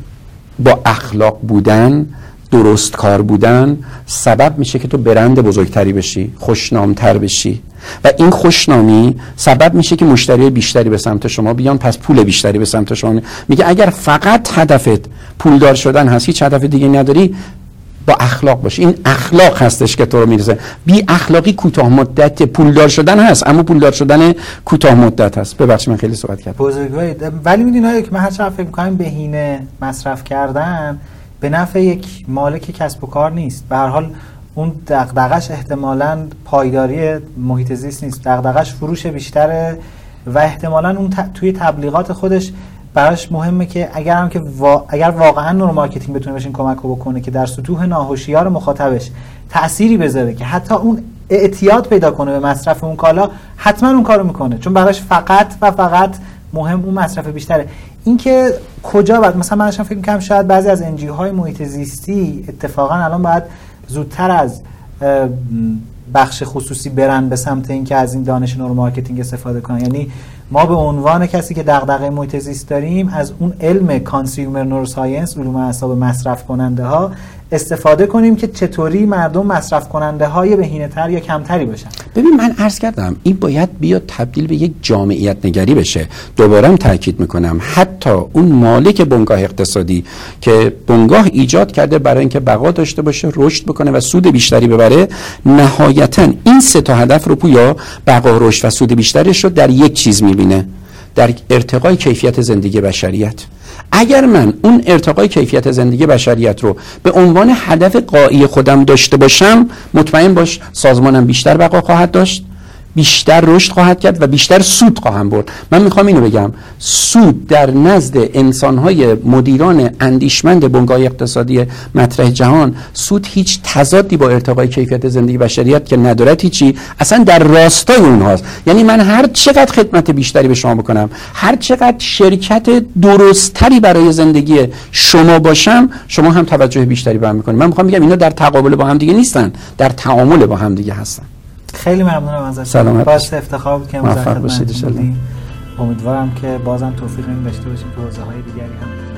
با اخلاق بودن درست کار بودن سبب میشه که تو برند بزرگتری بشی خوشنامتر بشی. و این خوشنامی سبب میشه که مشتری بیشتری به سمت شما بیان پس پول بیشتری به سمت شما میگه اگر فقط هدفت پولدار شدن هست هیچ هدف دیگه نداری با اخلاق باشه این اخلاق هستش که تو رو می‌رسه بی اخلاقی کوتاه مدت پولدار شدن هست اما پولدار شدن کوتاه مدت هست. ببخشید من خیلی صحبت کردم. بزرگواری ولی می‌دونید که من هر چقدر فکر می‌کنم بهینه مصرف کردن به نفع یک مالک کسب و کار نیست. به هر حال اون دغدغش احتمالاً پایداری محیط زیست نیست. دغدغش فروش بیشتره و احتمالاً اون توی تبلیغات خودش براش مهمه که اگر هم که اگر واقعا neuromarketing بتونه بهش کمک بکنه که در سطوح ناهوشیار مخاطبش تأثیری بذاره که حتی اون اعتیاد پیدا کنه به مصرف اون کالا حتما اون کارو می‌کنه. چون براش فقط و فقط مهم اون مصرف بیشتره. اینکه کجا بعد مثلا من فکر می‌کنم شاید بعضی از NGO های محیط زیستی اتفاقا الان باید زودتر از بخش خصوصی برن به سمت اینکه از این دانش neuromarketing استفاده کنن. یعنی ما به عنوان کسی که دغدغه محیط زیست داریم از اون علم consumer neuroscience علوم اعصاب مصرف کننده ها استفاده کنیم که چطوری مردم مصرف کننده های بهینه تر یا کمتری باشن ببین من عرض کردم این باید بیاد تبدیل به یک جامعیت نگری بشه. دوباره تاکید می‌کنم حتی اون مالک بنگاه اقتصادی که بنگاه ایجاد کرده برای اینکه بقا داشته باشه رشد بکنه و سود بیشتری ببره نهایتا این سه تا هدف رو پویا بقا رشد و سود بیشترش رو در یک چیز می‌بینه. در ارتقای کیفیت زندگی بشریت. اگر من اون ارتقای کیفیت زندگی بشریت رو به عنوان هدف قایی خودم داشته باشم مطمئن باش سازمانم بیشتر بقا خواهد داشت. بیشتر رشد خواهد کرد و بیشتر سود خواهم برد. من می‌خوام اینو بگم. سود در نزد انسانهای مدیران اندیشمند بنگاه اقتصادی مطرح جهان سود هیچ تضادی با ارتقای کیفیت زندگی بشریت که ندارد هیچی. اصلا در راستای اونهاست. یعنی من هر چقدر خدمت بیشتری به شما بکنم هر چقدر شرکت درستتری برای زندگی شما باشم شما هم توجه بیشتری به من می‌کنید. من می‌خوام بگم اینا در تقابل با هم دیگه نیستن در تعامل با هم دیگه هستن. خیلی ممنونم ازت. سلامت باعث افتخار بود که موفق باشید امیدوارم که بازم توفیق این داشته باشیم تو حوزه های دیگری هم.